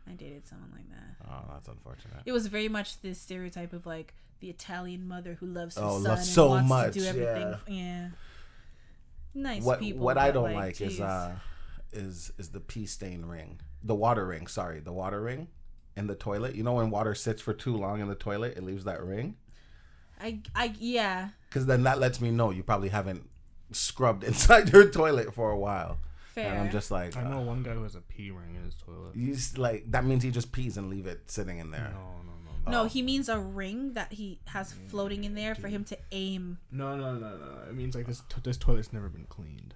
I dated someone like that. oh that's unfortunate It was very much this stereotype of like the Italian mother who loves her Oh, son loves and so wants much, to do everything. yeah. Yeah. Nice what people. what I don't like, is uh is is the pee stain ring. The water ring, sorry, the water ring in the toilet. You know when water sits for too long in the toilet, it leaves that ring? I I yeah. Cuz then that lets me know you probably haven't scrubbed inside your toilet for a while. Fair. And I'm just like I know uh, one guy who has a pee ring in his toilet. you just, like that means he just pees and leave it sitting in there. No, no, no, no, no, he means a ring that he has floating in there for him to aim. no, no, no, no. It means like this. T- this toilet's never been cleaned.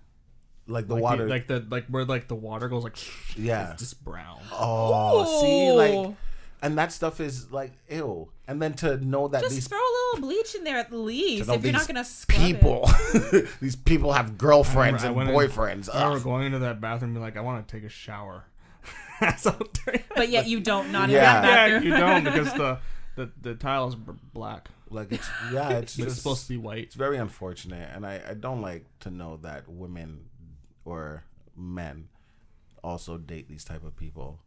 Like the like water like the like where like the water goes like Yeah. it's just brown. Oh, see like Ooh. And that stuff is like ill. And then to know that Just these throw a little bleach in there at least if you're not gonna scrub it. people these people have girlfriends I and went in- boyfriends I remember Ugh. going into that bathroom and be like, I want to take a shower. ass out there. but yet you don't not Yeah. in that bathroom. yeah, bathroom. you don't because the the the tile is b- black. Like it's yeah, it's It's supposed to be white. It's very unfortunate, and I I don't like to know that women or men also date these type of people.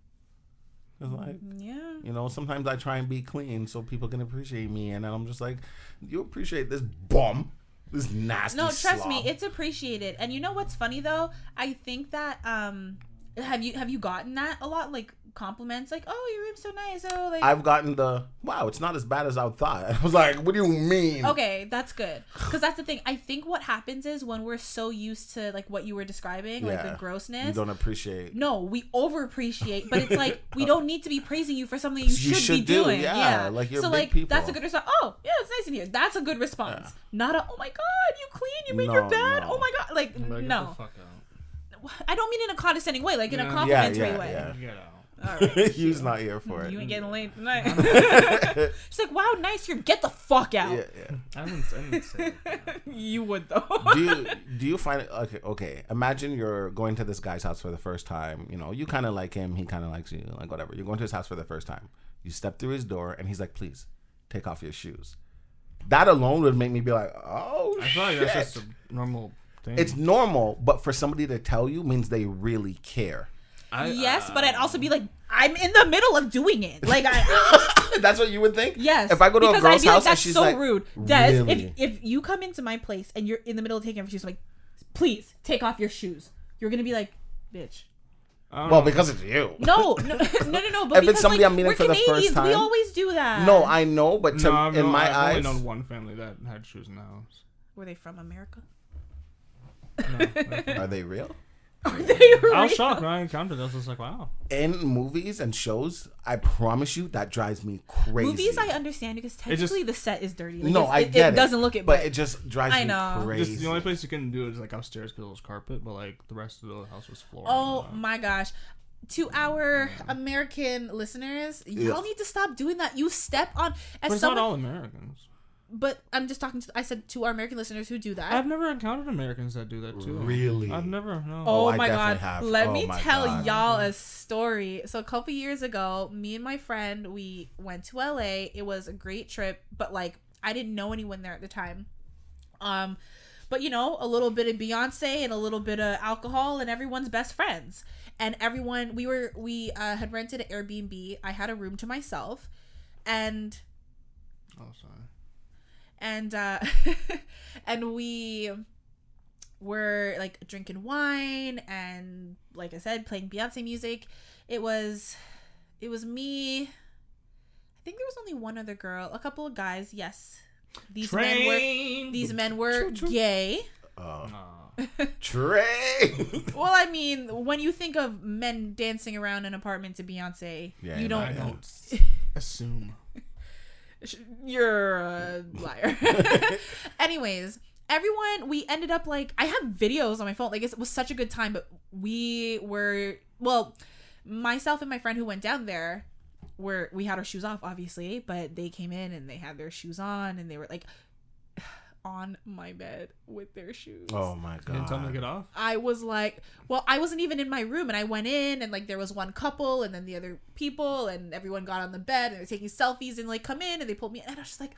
It's like yeah. you know, sometimes I try and be clean so people can appreciate me, and then I'm just like, you appreciate this bum, this nasty. No, trust me, it's appreciated. And you know what's funny though? I think that um have you have you gotten that a lot like compliments like, "Oh, your room's so nice." Oh, like I've gotten the wow. It's not as bad as I thought. I was like, what do you mean? Okay, that's good. Cuz that's the thing. I think what happens is when we're so used to like what you were describing, like the grossness. You don't appreciate. no, we over appreciate, but it's like we don't need to be praising you for something you, You should, should be do, doing. yeah, Yeah, like you're so big like people. that's a good response. Oh, yeah, it's nice in here. That's a good response. Not a oh my god, you clean, you made your bed. no. Oh my god, like Like, no. the fuck out. I don't mean in a condescending way, like in a complimentary Yeah, yeah, way. yeah. Get out. All right. You's not here for it. You ain't getting laid tonight. She's like, wow, nice here. Get the fuck out. yeah, yeah. I didn't, I didn't say that. You would though. do you do you find it okay okay imagine you're going to this guy's house for the first time you know you kind of like him he kind of likes you like whatever you're going to his house for the first time you step through his door and he's like please take off your shoes that alone would make me be like oh I feel like shit. that's just a normal thing. it's normal but for somebody to tell you means they really care I, yes, uh, but I'd also be like, I'm in the middle of doing it. Like I that's what you would think Yes. if i go to a girl's I'd like, house and that's she's so like rude. Des, really? if if you come into my place and you're in the middle of taking off your shoes, I'm like, please take off your shoes. You're gonna be like, bitch. I don't well because it's you No, no, no, no, no. But If it's because, somebody like, I'm meeting we're the first Canadians, we always do that. no i know but to, no, in no- my I've eyes only known one family that had shoes in the house. Were they from America? No, are they real Are oh, they real? I was shocked when I encountered those. I was like, wow. in movies and shows, I promise you that drives me crazy. Movies, I understand because just- technically the set is dirty. Like, no, I it, get it. it. doesn't look it, but but it just drives I me know. crazy. Just the only place you couldn't do it is like upstairs because it was carpet, but like the rest of the house was floor. Oh my gosh. To our American listeners, y'all Ugh. need to stop doing that. You step on But it's someone, not all Americans. But I'm just talking to I said to our American listeners who do that. I've never encountered Americans that do that too. Really? I've never. No. Oh, Oh, my definitely god. have. Let Oh me tell God. y'all a story. So a couple years ago, me and my friend, we went to LA. It was a great trip, but like I didn't know anyone there at the time. Um but you know, a little bit of Beyonce and a little bit of alcohol and everyone's best friends. And everyone we were we uh, had rented an Airbnb. I had a room to myself and Oh, sorry. And uh and we were like drinking wine and like I said playing Beyonce music. It was it was me. I think there was only one other girl, a couple of guys. Yes. These men were these men were Choo, choo. gay. Oh, Nah. Trey. Well, I mean, when you think of men dancing around an apartment to Beyonce, Yeah, you don't don't assume. You're a liar. Anyways, everyone, we ended up like I have videos on my phone. Like it was such a good time, but we were well, myself and my friend who went down there were we had our shoes off, obviously, but they came in and they had their shoes on and they were like on my bed with their shoes. oh my You didn't tell them to get off. I was like, well, I wasn't even in my room, and I went in, and like there was one couple, and then the other people, and everyone got on the bed, and they're taking selfies, and like come in, and they pulled me, in, and I was just like,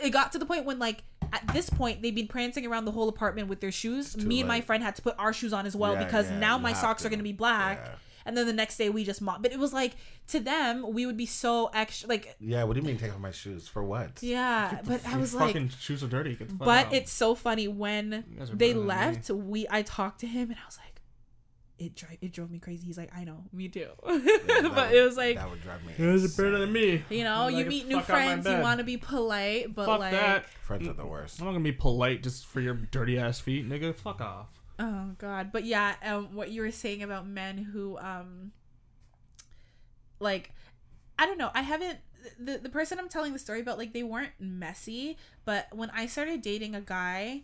it got to the point when like at this point they've been prancing around the whole apartment with their shoes. too Me and my friend had to put our shoes on as well Yeah, because yeah, now my socks to. are gonna be black, Yeah. And then the next day we just mop. But it was like to them we would be so extra, like Yeah, what do you mean take off my shoes for what? yeah, but I was like. fucking shoes are dirty. Get the But out. it's so funny when they better than me. left. We I talked to him and I was like, it drove it drove me crazy. He's like, I know, me too. Yeah, but would- it was like, that would drive me. It was better than me. you know, Like, you meet new fuck out my friends, you want to be polite, but Fuck like, that. Friends are the worst. I'm not gonna be polite just for your dirty ass feet, nigga. Fuck off. Oh god. But yeah, um, what you were saying about men who um, like, I don't know. I haven't. The, the person I'm telling the story about, like, they weren't messy, but when I started dating a guy,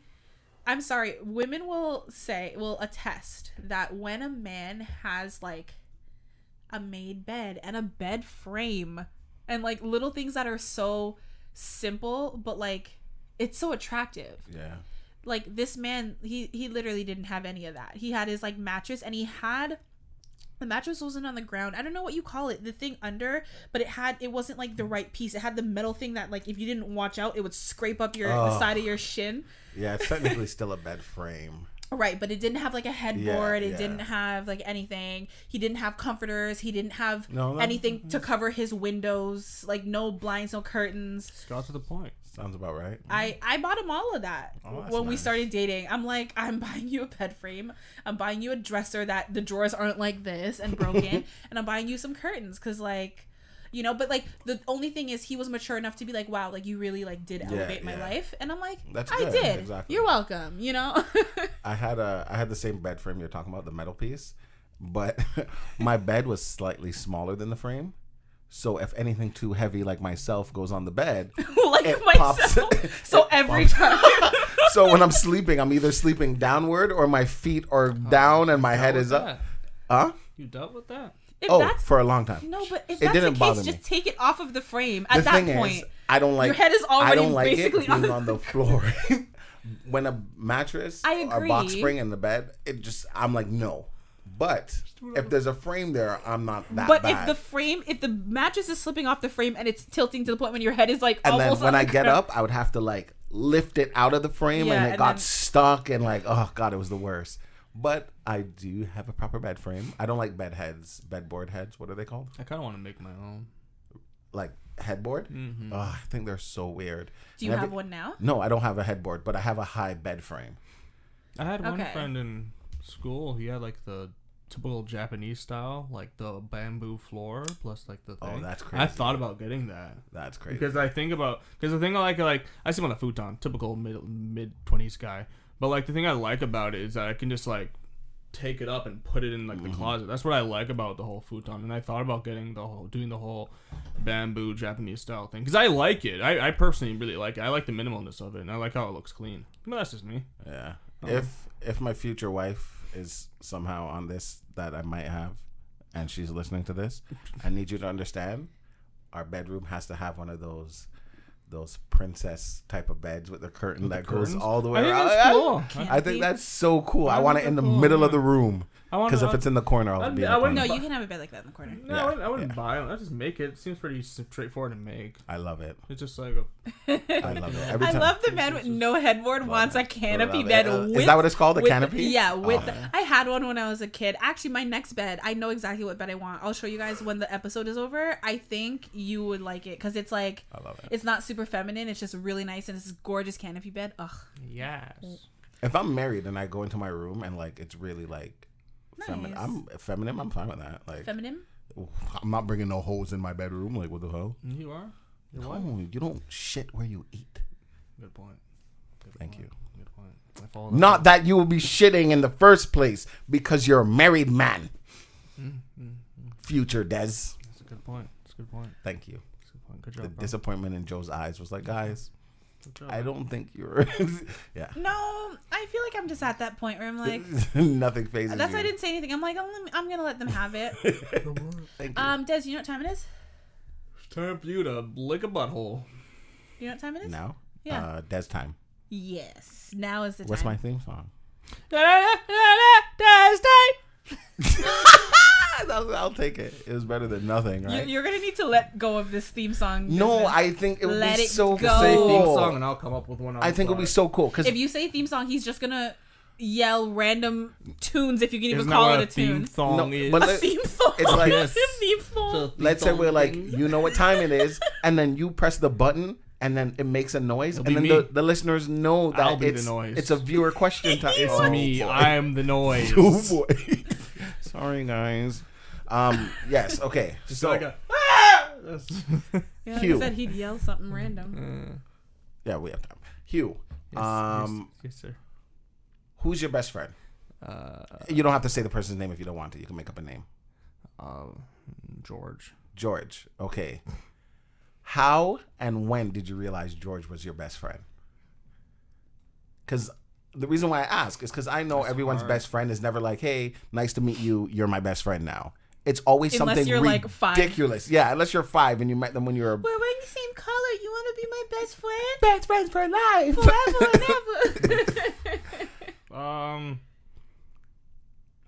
I'm sorry, women will say, will attest that when a man has like a made bed and a bed frame and like little things that are so simple, but like it's so attractive. Yeah. Like this man, he he literally didn't have any of that. He had his like mattress and he had the mattress wasn't on the ground. I don't know what you call it, the thing under, but it had it wasn't like the right piece. It had the metal thing that like if you didn't watch out, it would scrape up your the Oh. side of your shin. Yeah, it's technically still a bed frame. Right, but it didn't have like a headboard. it yeah. didn't have like anything. He didn't have comforters. He didn't have No, anything to cover his windows. Like no blinds, no curtains. Got to the point. Sounds about right. I I bought him all of that Oh, when we started dating. I'm like, I'm buying you a bed frame. I'm buying you a dresser that the drawers aren't like this and broken, and I'm buying you some curtains because like, you know. But like the only thing is, he was mature enough to be like, wow, like you really like did elevate my yeah. life, and I'm like, That's I good, did. exactly. You're welcome. You know. I had a I had the same bed frame you're talking about, the metal piece, but my bed was slightly smaller than the frame. So if anything too heavy like myself goes on the bed, like It pops. myself. so every time. so when I'm sleeping, I'm either sleeping downward or my feet are oh, down and my head is up. That. Huh? You dealt with that? If Oh, that's for a long time. no, but if It that's didn't the bother me. just take it off of the frame at the that thing point. is, I don't like. Your head is I already don't like it basically being on- on the floor. when a mattress I or box spring in the bed, it just I'm like no. But if there's a frame there, I'm not that But bad. if the frame, if the mattress is slipping off the frame and it's tilting to the point when your head is like and then almost when on I the get ground- up, I would have to like lift it out of the frame, Yeah, and it and got then- stuck, and like oh god, it was the worst. But I do have a proper bed frame. I don't like bed heads, bedboard heads. What are they called? I kind of want to make my own. Like headboard. Mm-hmm. Ugh, I think they're so weird. do you And have every- one now? No, I don't have a headboard, but I have a high bed frame. I had one Okay. friend in school. He had like the typical Japanese style, like the bamboo floor plus like the Oh, thing. that's I thought about getting that That's crazy. because I think about because the thing I like like I sleep on a futon, typical mid mid twenties guy. But like the thing I like about it is that I can just like take it up and put it in like Mm-hmm. the closet. That's what I like about the whole futon. And I thought about getting the whole doing the whole bamboo Japanese style thing because I like it. I, I personally really like it. I like the minimalness of it and I like how it looks clean. But that's just me. Yeah. If if my future wife is somehow on this that I might have, and she's listening to this, I need you to understand, our bedroom has to have one of those. Those princess type of beds with the curtain that goes all the way I think around. that's cool. I, Can't I think that's so cool. I I want it in the cool, middle of the room because if it's in the corner, I'll I'd, be. I wouldn't. corner. No, you can have a bed like that in the corner. No, Yeah, I wouldn't, I wouldn't yeah. buy it. I just make it. It seems pretty straightforward to make. I love it. It's just like a I love it. Every I time. love the man with no headboard wants a canopy bed Uh, with. Is that what it's called? A with- canopy? Yeah, with Oh. the, I had one when I was a kid. Actually, my next bed, I know exactly what bed I want. I'll show you guys when the episode is over. I think you would like it because it's like I love it. it's not super feminine. It's just really nice and it's this gorgeous canopy bed. Ugh, yes. If I'm married and I go into my room and like it's really like feminine, I'm feminine. I'm fine with that. Like feminine. I'm not bringing no holes in my bedroom. Like what the hell? You are. Your wife. No, you don't shit where you eat. Good point. Good Thank point. you. Good point. I follow that. Not that you will be shitting in the first place because you're a married man. Mm, mm, mm. Future Des. That's a good point. That's a good point. Thank you. That's a good point. Good The bro. disappointment in Joe's eyes was like, guys, job, I don't think you're. yeah. No, I feel like I'm just at that point where I'm like, Nothing phases that's you. why I didn't say anything. I'm like, I'm, I'm gonna let them have it. Thank you. Um, Des, you know what time it is? It's time for you to lick a butthole. You know what time it is? now, Yeah. uh, Des time. Yes, now is the time. What's my theme song? I'll, I'll take it. It was better than nothing, You, right? you're gonna need to let go of this theme song. no. I think it would Let be it so go. Say cool. theme song and I'll come up with one. I think it would be so cool because If you say theme song, he's just gonna yell random tunes. If you can even Isn't call it what a theme tune. song No, is? but A theme song. it's like- a theme song. let's say we're like, you know what time it is, and then you press the button, and then it makes a noise, It'll and then the, the listeners know that I'll be the it's noise. it's a viewer question time. It's Oh, me. boy. I am the noise. Oh boy. Sorry, guys. Um. Yes. Okay. It's So like a. "Ah!" Yeah, like Hugh. I said he'd yell something random. yeah, we have time. Hugh. Yes, um. yes, yes, sir. Who's your best friend? Uh, You don't have to say the person's name if you don't want to. You can make up a name. um, George. George. Okay. How and when did you realize George was your best friend? Because the reason why I ask is because I know everyone's hard. best friend is never like, "Hey, nice to meet you. You're my best friend now." It's always Unless something you're, like, five. ridiculous. Yeah, unless you're five and you met them when you were We're wearing the same color. You want to be my best friend best friends for life. forever and ever? Um,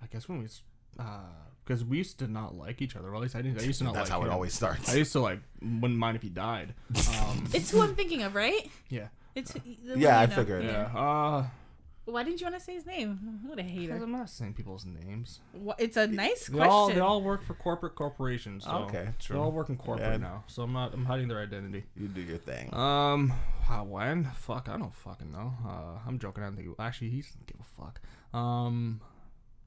I guess when we, s- uh, because we used to not like each other. Or at least I didn't. I used to not. That's like how it always starts. I used to like wouldn't mind if he died. Um, It's who I'm thinking of, right? yeah, It's the Yeah, I know. figured. yeah. Uh, Why didn't you want to say his name? What a because hater. I'm not saying people's names. Wha- It's a nice They question. all they all work for corporate corporations. So Okay, true. They all work in corporate Yeah. now, so I'm not. I'm hiding their identity. You do your thing. Um, how, when? Fuck, I don't fucking know. Uh, I'm joking. I don't think. Actually, he doesn't give a fuck. Um,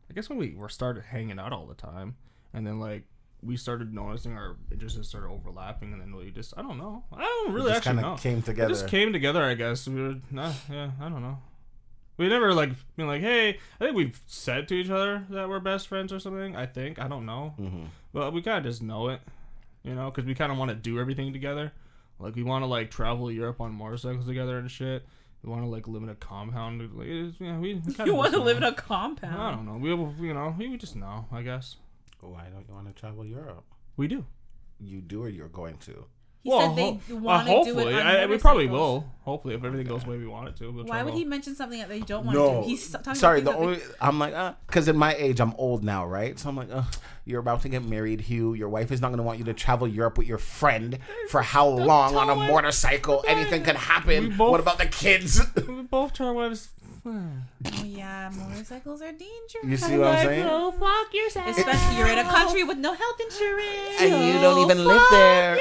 I guess when we were started hanging out all the time, and then like we started noticing our interests started overlapping, and then we just I don't know. I don't really just actually know. of came It together. just came together, I guess. We were, nah, yeah, I don't know. We never like been like, hey. I think we've said to each other that we're best friends or something. I think I don't know, Mhm. but we kind of just know it, you know, because we kind of want to do everything together. Like we want to like travel Europe on motorcycles together and shit. We want to like live in a compound. Like, it's, yeah, we, we you want to live in a compound. I don't know. We you know we just know. I guess Why don't you want to travel Europe? we do. You do, or you're going to? He well, said they ho- uh, want to do it hopefully, on I, we probably will. Hopefully, if everything goes the way we want it to. We'll Why would travel. he mention something that they don't want to No, do? He's talking sorry. about The things that I'm like, uh, because in my age, I'm old now, right? So I'm like, uh, you're about to get married, Hugh. Your wife is not going to want you to travel Europe with your friend for how long on a motorcycle? Anything could happen. Both- What about the kids? we both try wives. They- oh yeah, motorcycles are dangerous. you see what I'm saying? Oh, fuck yourself. Especially you're in a country with no health insurance. And you don't even live there.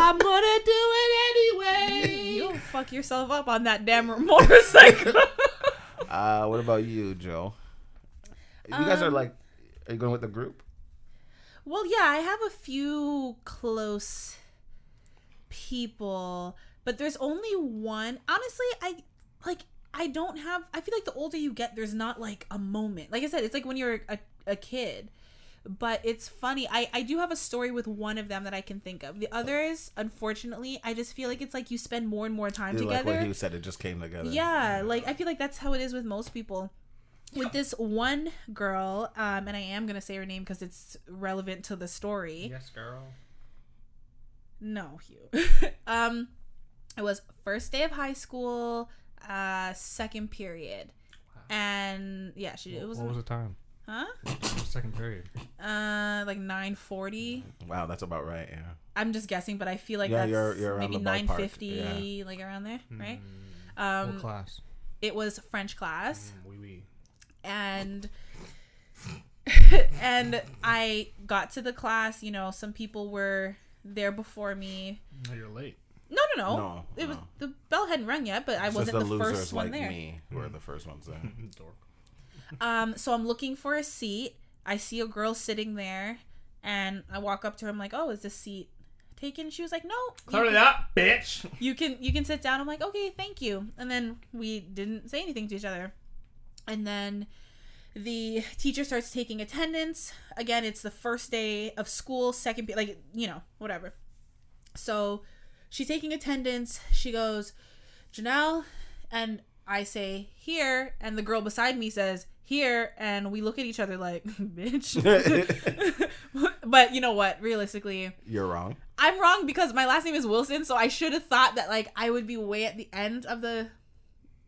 I'm gonna do it anyway. You'll fuck yourself up on that damn motorcycle. Uh, what about you, Joe? You guys are Um, like, are you going with the group? well, yeah, I have a few close people, but there's only one. Honestly, I like. I don't have. I feel like the older you get, there's not like a moment. Like I said, it's like when you're a, a kid. But it's funny. I I do have a story with one of them that I can think of. The others, unfortunately, I just feel like it's like you spend more and more time together. You like together. what Hugh said. It just came together. Yeah, like I feel like that's how it is with most people. With this one girl, um, and I am gonna say her name because it's relevant to the story. Yes, girl. No, Hugh. um, it was first day of high school, uh, second period, and yeah, she it was, What was the time? huh? What was the second period. Uh, like nine forty. Wow, that's about right. Yeah. I'm just guessing, but I feel like Yeah, that's you're- you're around maybe the ballpark, nine fifty, like around there, right? what Um, class? it was French class. Oui, oui. and and I got to the class. You know, some people were there before me. No, you're late. No, no, no. No, it was no. the bell hadn't rung yet, but I It's wasn't just the, the losers first one like there. me who are the first ones there. Dork. Um, so I'm looking for a seat. I see a girl sitting there, and I walk up to her. I'm like, "Oh, is this seat taken?" She was like, "No, you Cover can, it up, bitch. you can you can sit down." I'm like, "Okay, thank you." And then we didn't say anything to each other. And then the teacher starts taking attendance. Again, it's the first day of school, second pe- like, you know, whatever. So she's taking attendance. She goes, "Janelle," and I say, "Here," and the girl beside me says, "Here," and we look at each other like, "Bitch." but you know what? Realistically, You're wrong. I'm wrong because my last name is Wilson, so I should have thought that like I would be way at the end of the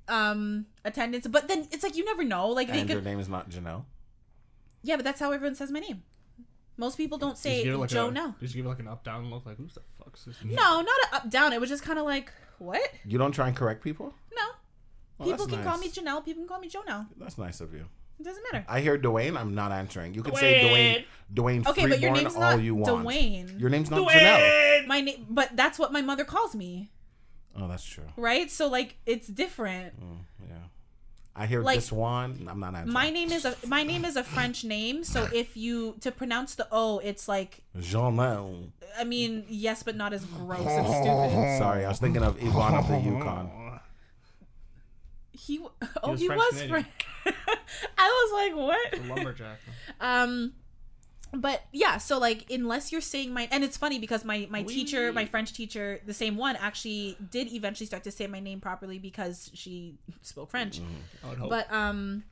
um attendance. But then it's like you never know. Like they And your name is not Janelle. Yeah, but that's how everyone says my name. Most people don't Did say you give like Joe a, no. Did you give it like an up down look? Like who's the fuck's this? No, not a up down. It was just kind of like, what? You don't try and correct people. No. Well, people that's can call me. Janelle. People can call me Joe now. That's nice of you. It doesn't matter. I hear Dwayne. I'm not answering. You can say Dwayne. Dwayne Okay, but your Freeborn name's all not you want. Dwayne. Your name's not Janelle. My name, but that's what my mother calls me, Oh, that's true. right? So like, it's different. Mm, yeah. I hear Like, this one. I'm not answering. My name is a my name is a French name, so if you to pronounce the O, it's like Janelle. I mean yes, but not as gross and stupid. Sorry, I was thinking of Yvon of the Yukon. He w- oh was he French was Canadian. French. I was like what? lumberjack. Um, but yeah, so like unless you're saying my and it's funny because my my teacher, my French teacher, the same one, actually did eventually start to say my name properly because she spoke French. I would hope. But um,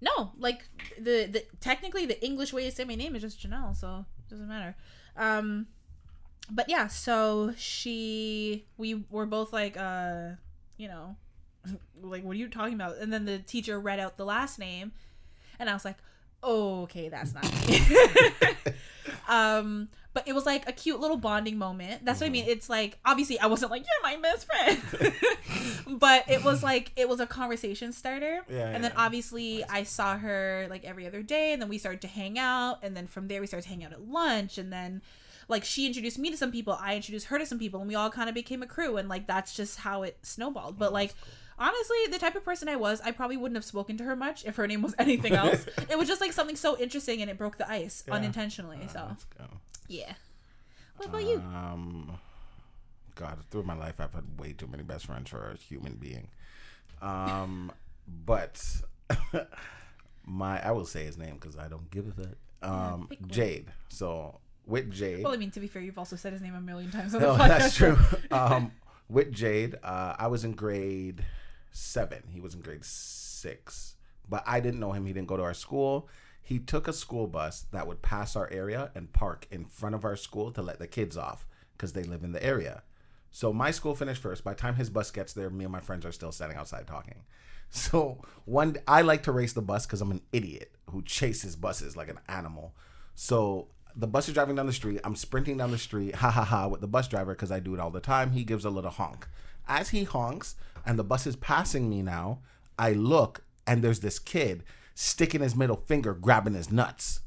no, like the the technically the English way to say my name is just Janelle, so it doesn't matter. Um, but yeah, so she we were both like uh, you know, like what are you talking about? And then the teacher read out the last name, and I was like, okay, that's not me. um, but it was like a cute little bonding moment. That's what I mean. It's like obviously I wasn't like you're my best friend, but it was like it was a conversation starter. Yeah, and then yeah. obviously I saw her like every other day, and then we started to hang out, and then from there we started to hang out at lunch, and then like she introduced me to some people, I introduced her to some people, and we all kind of became a crew, and like that's just how it snowballed. But like. Honestly, the type of person I was, I probably wouldn't have spoken to her much if her name was anything else. it was just like something so interesting and it broke the ice unintentionally. So, Let's go. yeah. What about you? Um, God, through my life, I've had way too many best friends for a human being. Um, but my, I will say his name because I don't give a fuck. Um, one. Jade. So with Jade, Well, I mean, to be fair, you've also said his name a million times on the no, podcast. that's true. Um, with Jade, uh, I was in grade seven. He was in grade six, but I didn't know him. He didn't go to our school. He took a school bus that would pass our area and park in front of our school to let the kids off because they live in the area. So my school finished first. By the time his bus gets there, me and my friends are still standing outside talking. So one, I like to race the bus because I'm an idiot who chases buses like an animal. So the bus is driving down the street. I'm sprinting down the street, ha ha ha, with the bus driver because I do it all the time. He gives a little honk. As he honks and the bus is passing me now, I look and there's this kid sticking his middle finger, grabbing his nuts.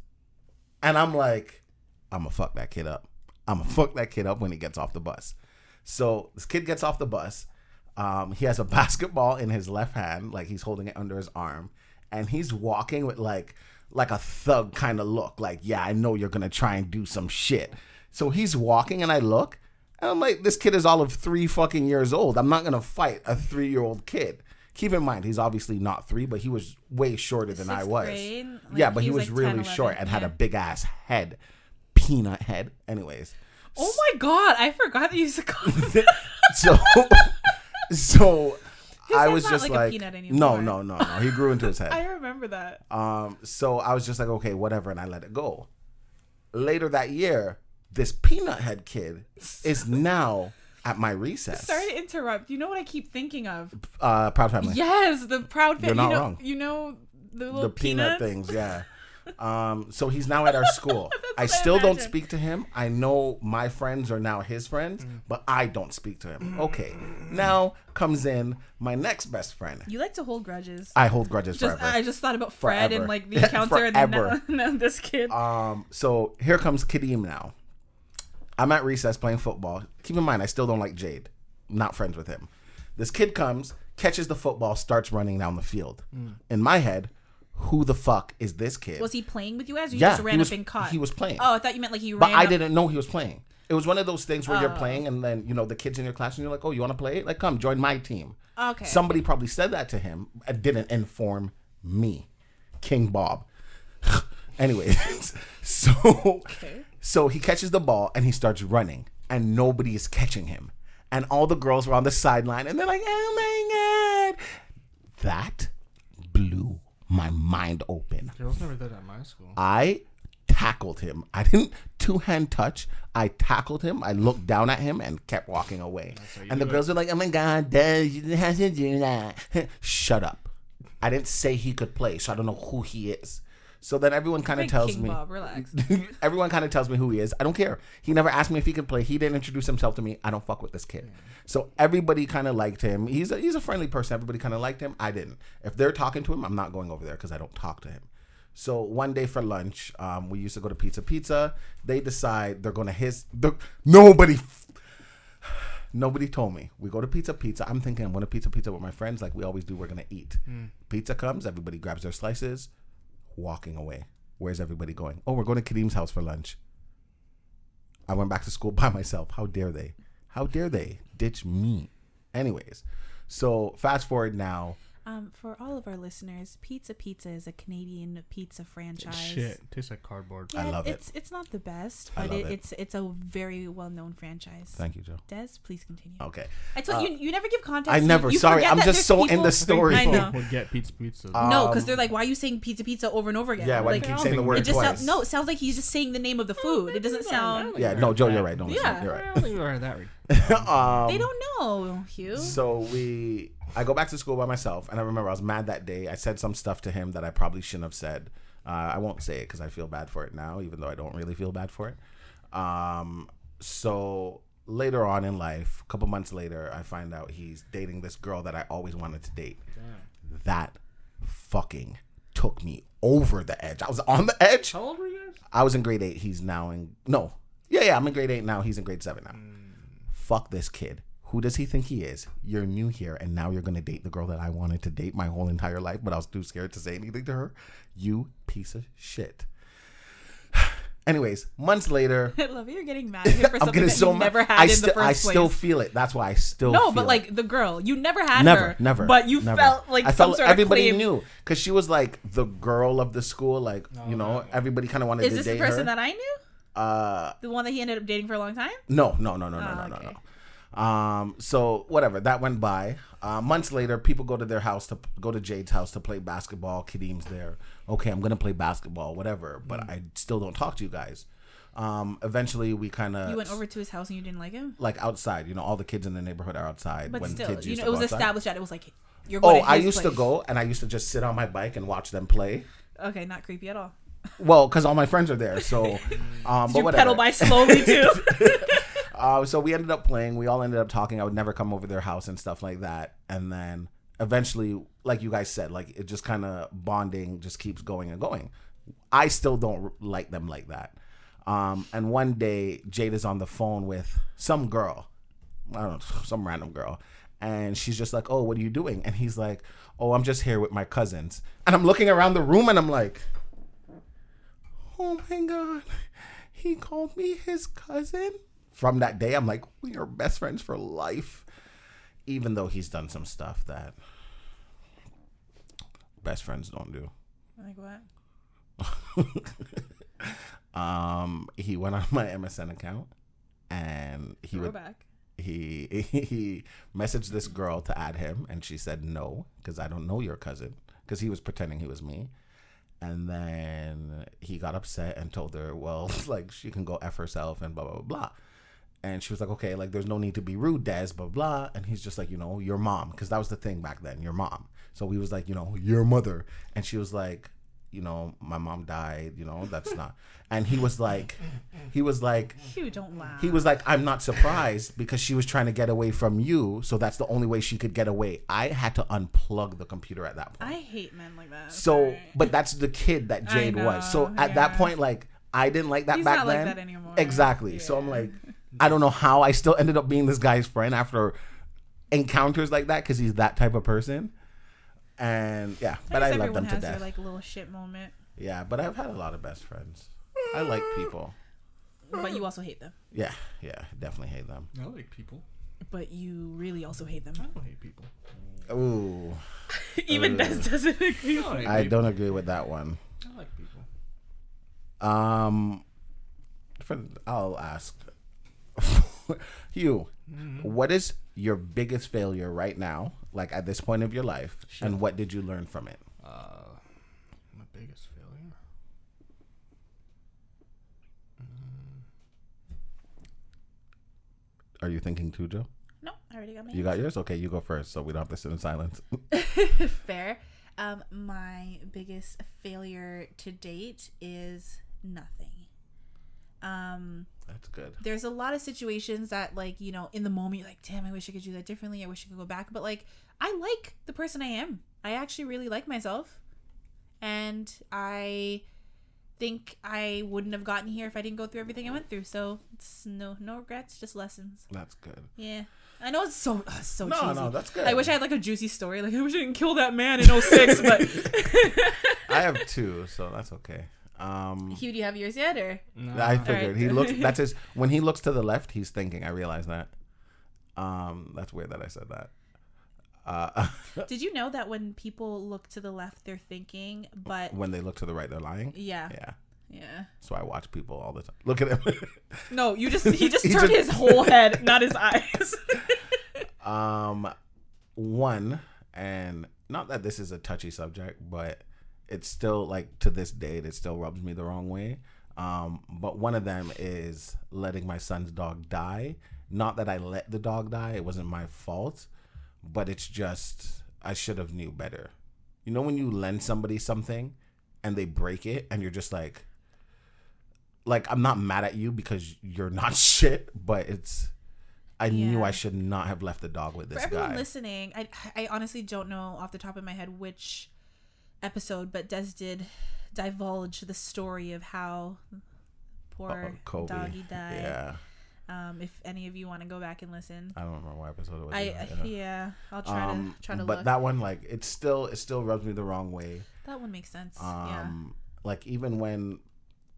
And I'm like, I'm gonna fuck that kid up. I'm gonna fuck that kid up when he gets off the bus. So this kid gets off the bus. Um, he has a basketball in his left hand, like he's holding it under his arm, and he's walking with like like a thug kind of look, like yeah, I know you're gonna try and do some shit. So he's walking, and I look, and I'm like, this kid is all of three fucking years old. I'm not gonna fight a three year old kid. Keep in mind, he's obviously not three, but he was way shorter than I was. grade, like, yeah, but he was like 10, really 11, short and had a big ass head, peanut head. Anyways, Oh my god, I forgot that you used to call so so I was just like a like, no, no, no, no. He grew into his head. I remember that. Um, so I was just like, okay, whatever, and I let it go. Later that year, this peanut head kid is now at my recess. Sorry to interrupt. You know what I keep thinking of? Uh, proud family. Yes, the proud Family. You're not you know, wrong. You know the little the peanut peanuts? things, yeah. Um, so he's now at our school. I what I still don't speak to him. I know my friends are now his friends, Mm. but I don't speak to him. Okay, now comes in my next best friend. You like to hold grudges. I hold grudges just forever. I just thought about Fred Forever. and like the counselor and then now, now this kid. Um, so here comes Kadeem now. I'm at recess playing football. Keep in mind, I still don't like Jade. Not friends with him. This kid comes, catches the football, starts running down the field. Mm. In my head, who the fuck is this kid? was he playing with you guys or you yeah, just ran was, up and caught? He was playing. Oh, I thought you meant like he but I up- didn't know he was playing. It was one of those things where you're Oh. playing and then, you know, the kids in your class and you're like, oh, you want to play? Like, come, join my team. Okay. Somebody probably said that to him and didn't inform me, King Bob. Anyways, so so he catches the ball and he starts running, and nobody is catching him, and all the girls were on the sideline, and they're like, "Oh my god!" That blew my mind open. Girls never did that at my school. I tackled him. I didn't two hand touch. I tackled him. I looked down at him and kept walking away. And the do girls were like, "Oh my god, Des, you have to do that." Shut up. I didn't say he could play, so I don't know who he is. So then everyone kind of tells King me. Bob, relax. everyone kind of tells me who he is. I don't care. He never asked me if he could play. He didn't introduce himself to me. I don't fuck with this kid. So everybody kind of liked him. He's a, he's a friendly person. Everybody kind of liked him. I didn't. If they're talking to him, I'm not going over there because I don't talk to him. So one day for lunch, um, we used to go to Pizza Pizza. They decide they're going to his. The, nobody. Nobody told me. We go to Pizza Pizza. I'm thinking I'm going to Pizza Pizza with my friends, like we always do. We're going to eat. Pizza comes. Everybody grabs their slices walking away. Where's everybody going? Oh, we're going to Kadeem's house for lunch. I went back to school by myself. How dare they? How dare they ditch me? Anyways, so fast forward now. Um, for all of our listeners, Pizza Pizza is a Canadian pizza franchise. Shit, tastes like cardboard. I Yeah, love it. it's it's not the best, I but love it, it. it's it's a very well known franchise. Thank you, Joe. Des, please continue. Okay. I told you you never give context. I never- you sorry, I'm just there's so in the story. I know. would get pizza pizza. No, because Um, they're like, why are you saying pizza pizza over and over again? Yeah, why do like, you keep saying the word it just twice? sounds no. It sounds like he's just saying the name of the food. It doesn't sound. Yeah, no, Joe, you're right. Don't. Yeah. You're I you are that right. right. um, They don't know, Hugh. So we, I go back to school by myself, and I remember I was mad that day. I said some stuff to him that I probably shouldn't have said. Uh, I won't say it because I feel bad for it now, even though I don't really feel bad for it. Um, so later on in life, a couple months later, I find out he's dating this girl that I always wanted to date. That fucking took me over the edge. I was on the edge. How old were you guys? I was in grade eight. He's now in no. Yeah, yeah. I'm in grade eight now. He's in grade seven now. Fuck this kid. Who does he think he is? You're new here, and now you're gonna date the girl that I wanted to date my whole entire life, but I was too scared to say anything to her. You piece of shit. Anyways, months later, I love it. You're getting mad at him for I'm something getting that so you mad. never had I in still, the first I place. still feel it. That's why I still no, feel but it. like the girl, you never had never, her. never. But you never. felt like I some felt sort everybody of claim. knew because she was like the girl of the school. Like you know, everybody kind of wanted to date her. Is to this date the person her. that I knew? uh, The one that he ended up dating for a long time? No, no, no, no, no, Oh, no, no, okay. no. Um, so whatever, that went by. Uh, months later, people go to their house to go to Jade's house to play basketball. Kadeem's there. Okay, I'm gonna play basketball, whatever. But Mm. I still don't talk to you guys. Um, eventually, we kind of You went over to his house and you didn't like him? like outside. You know, all the kids in the neighborhood are outside. But when still, kids you know, it was outside. established that it was like you're going Oh, to I used to go and I used to just sit on my bike and watch them play. Okay, not creepy at all. Well, because all my friends are there, so um, but you whatever. pedal by slowly too. Uh, so we ended up playing. We all ended up talking. I would never come over their house and stuff like that. And then eventually, like you guys said, like it just kind of bonding just keeps going and going. I still don't like them like that. Um, and one day, Jade is on the phone with some girl. I don't know, some random girl. And she's just like, Oh, what are you doing? And he's like, Oh, I'm just here with my cousins. And I'm looking around the room and I'm like, Oh my God. He called me his cousin. From that day, I'm like, We are best friends for life. Even though he's done some stuff that best friends don't do. like what? Um, he went on my MSN account and he would Throwback. he he messaged this girl to add him and she said no because i don't know your cousin because he was pretending he was me and then he got upset and told her well like she can go f herself and blah blah blah blah and she was like okay like there's no need to be rude des blah blah and he's just like you know your mom because that was the thing back then your mom so he was like you know your mother and she was like you know my mom died you know that's not and he was like he was like You don't laugh. he was like, I'm not surprised because she was trying to get away from you. So that's the only way she could get away. I had to unplug the computer at that point. I hate men like that. so, Sorry. but that's the kid that Jade was. So at that point, like, I didn't like that He's back not like then. that anymore. Exactly. So I'm like, I don't know how I still ended up being this guy's friend after encounters like that because he's that type of person. And yeah, but I, guess love them to has death. their like little shit moment, yeah, but I've had a lot of best friends. I like people. but you also hate them. Yeah, yeah, definitely hate them. I like people. But you really also hate them. I don't hate people. Ooh. Even Des doesn't agree. I don't hate I don't agree with that one. I like people. Um, for, I'll ask you, what is your biggest failure right now, like at this point of your life, and what did you learn from it? Uh, my biggest failure. Are you thinking too, Joe? No, I already got my. You got yours? Okay, you go first, so we don't have to sit in silence. Fair. Um, my biggest failure to date is nothing. Um, That's good. there's a lot of situations that like you know in the moment you're like damn i wish i could do that differently. I wish i could go back. But like i like the person i am. I actually really like myself. And i think i wouldn't have gotten here if i didn't go through everything i went through. So it's no no regrets just lessons. That's good. yeah. I know it's so uh, so No, cheesy. no, that's good. i wish i had like a juicy story. Like i wish i didn't kill that man in 06 but I have two, so that's okay. Um, hugh do you have yours yet or No. I figured he looks. That's his. When he looks to the left, he's thinking. I realize that. Um, that's weird that I said that. Uh, did you know that when people look to the left they're thinking but when they look to the right, they're lying. yeah Yeah. yeah So I watch people all the time. Look at him. No, you just he just He turned just- his whole head, not his eyes. um, one, and not that this is a touchy subject, but it's still like to this date, it still rubs me the wrong way. Um, but one of them is letting my son's dog die. Not that I let the dog die; it wasn't my fault, but it's just I should have knew better. You know when you lend somebody something and they break it and you're just like like I'm not mad at you because you're not shit, but it's I knew I should not have left the dog with this For everyone guy. listening, I I honestly don't know off the top of my head which episode, but Des did divulge the story of how poor doggy died. Yeah. Um, if any of you want to go back and listen, I don't remember what episode it was. I either, yeah. yeah. I'll try Um, to try to look. but look. that one like it still it still rubs me the wrong way. that one makes sense. Um yeah. like even when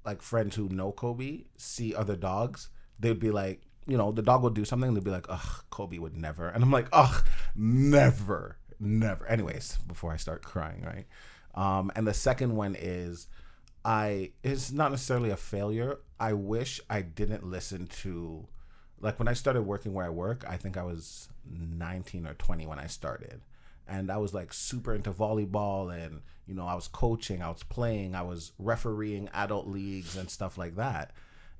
like friends who know Kobe see other dogs, they'd be like, you know, the dog would do something, they'd be like, Ugh, Kobe would never. And I'm like, ugh, never, never. Anyways, before I start crying, right? Um, and the second one is I it's not necessarily a failure. I wish I didn't listen to like when I started working where I work, I think I was 19 or 20 when I started. And I was like super into volleyball and you know, I was coaching, I was playing, I was refereeing adult leagues and stuff like that.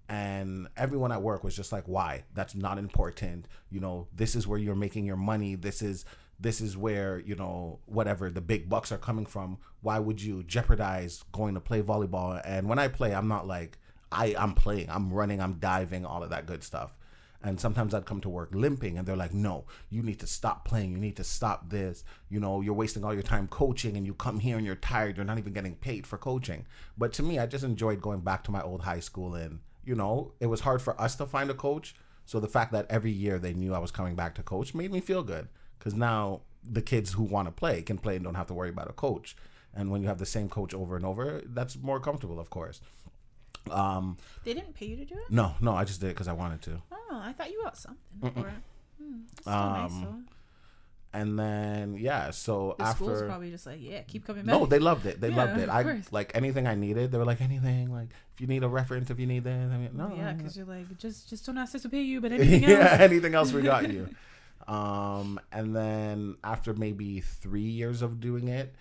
And everyone at work was just like, "Why? That's not important. You know, this is where you're making your money. This is this is where you know whatever the big bucks are coming from. Why would you jeopardize going to play volleyball? And when I play, I'm not like I I'm playing. I'm running. I'm diving. All of that good stuff. And sometimes I'd come to work limping, and they're like, "No, you need to stop playing. You need to stop this. You know, you're wasting all your time coaching, and you come here and you're tired. You're not even getting paid for coaching." But to me, I just enjoyed going back to my old high school, and you know, it was hard for us to find a coach. So the fact that every year they knew I was coming back to coach made me feel good because now the kids who want to play can play and don't have to worry about a coach. And when you have the same coach over and over, that's more comfortable, of course. Um, they didn't pay you to do it. no, no, I just did it because I wanted to. Oh, I thought you got something for it. Hmm, that's still nice, Um. And then yeah, so The school's probably just like, yeah, keep coming back. no, they loved it. They Yeah, loved it. I course. like anything I needed. They were like anything. Like if you need a reference, if you need this, I mean, no, yeah, no, because you're like, just just don't ask us to pay you, but anything else. yeah, anything else we got you. Um, and then after maybe three years of doing it,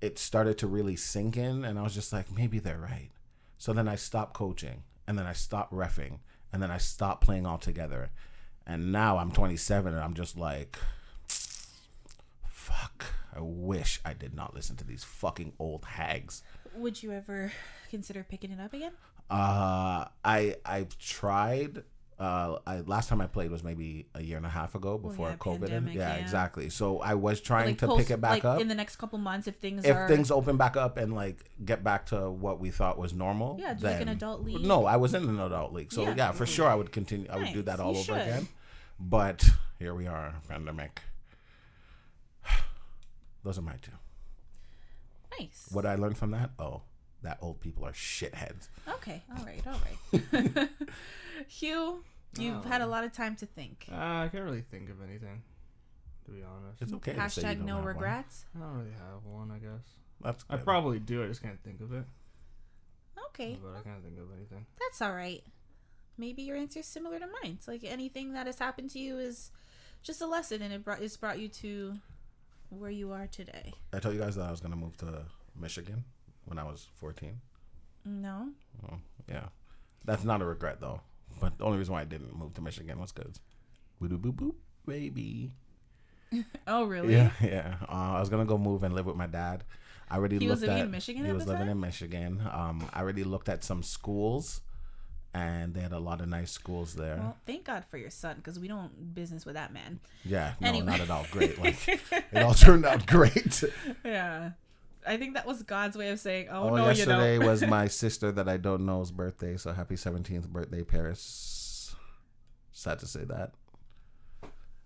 it started to really sink in, and I was just like, maybe they're right. So then I stopped coaching, and then I stopped refing, and then I stopped playing altogether. And now I'm 27, and I'm just like, fuck. I wish I did not listen to these fucking old hags. Would you ever consider picking it up again? Uh, I I've tried. Uh, I last time I played was maybe a year and a half ago before yeah, COVID. pandemic, yeah, yeah. exactly. So I was trying like to post- pick it back like up. in the next couple months if things if are things open back up and like get back to what we thought was normal, Yeah, do like an then- adult league. No, I was in an adult league, so Yeah. yeah, for sure I would continue. I would do that all you over should. again. But here we are, pandemic. Those are my two. nice. What I learned from that? Oh, that old people are shitheads. Okay, all right, all right. Hugh, you've had a lot of time to think. Uh, I can't really think of anything, to be honest. It's okay. to say you Hashtag don't no have one. regrets. I don't really have one, I guess. That's good. I probably do. I just can't think of it. Okay, But I can't think of anything. that's all right. Maybe your answer is similar to mine. It's like anything that has happened to you is just a lesson, and it brought it's brought you to where you are today. I told you guys that I was gonna move to Michigan when I was 14. No, Oh, yeah, that's not a regret though. But the only reason why I didn't move to Michigan was because boop boop boop baby. oh really? Yeah, yeah. Uh, I was gonna go move and live with my dad. I already He was looked living at. in Michigan He was living time? in Michigan. Um, I already looked at some schools, and they had a lot of nice schools there. Well, thank God for your son, because we don't business with that man. yeah, no, anyway. not at all great. Like it all turned out great. Yeah, I think that was God's way of saying, "Oh, Oh, no, you yesterday don't." was my sister that I don't know's birthday, so happy 17th birthday, Paris. Sad to say that.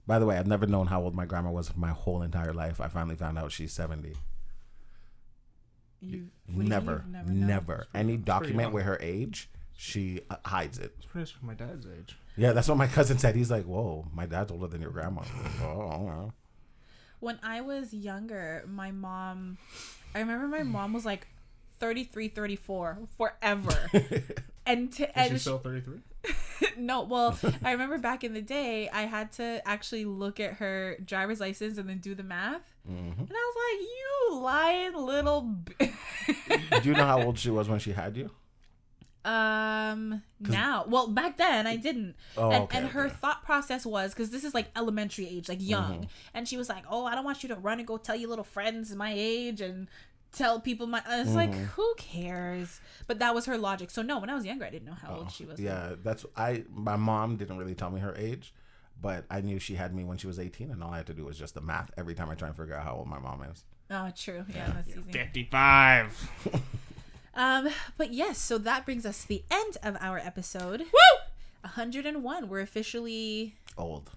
By the way, I've never known how old my grandma was my whole entire life. I finally found out she's 70. You- what do you Never, mean you've known? never. Any document young. with her age, she uh, hides it. It's pretty much my dad's age. Yeah, that's what my cousin said. He's like, "Whoa, my dad's older than your grandma." Like, oh, wow. When I was younger, my mom, I remember my mom was like 33, 34 forever. and to, Is and she she- still 33? no, well, I remember back in the day, I had to actually look at her driver's license and then do the math. Mhm. And I was like, you lying little. B-. Do you know how old she was when she had you? Um, now, well, back then I didn't. Oh, and, okay, and her okay. thought process was because this is like elementary age, like young, and she was like, "Oh, I don't want you to run and go tell your little friends my age and tell people my. I was like, who cares? But that was her logic. So no, when I was younger, I didn't know how old she was. Oh, Yeah, that's I. My mom didn't really tell me her age, but I knew she had me when she was 18, and all I had to do was just the math every time I try and figure out how old my mom is. Oh, true. Yeah, that's easy. 55. Um, but yes, so that brings us to the end of our episode. Woo! 101. We're officially Old.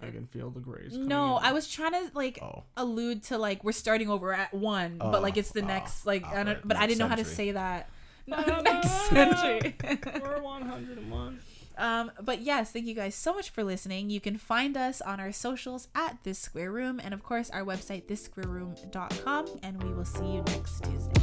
I can feel the grays. No, I was trying to like Oh. allude to like we're starting over at one, but like it's the Oh, next like oh, I don't, right, but I didn't know how to say that. No, next no, no. century. We're 101. Um, but yes, thank you guys so much for listening. You can find us on our socials at this square room, and of course our website thissquareroom.com. And we will see you next Tuesday.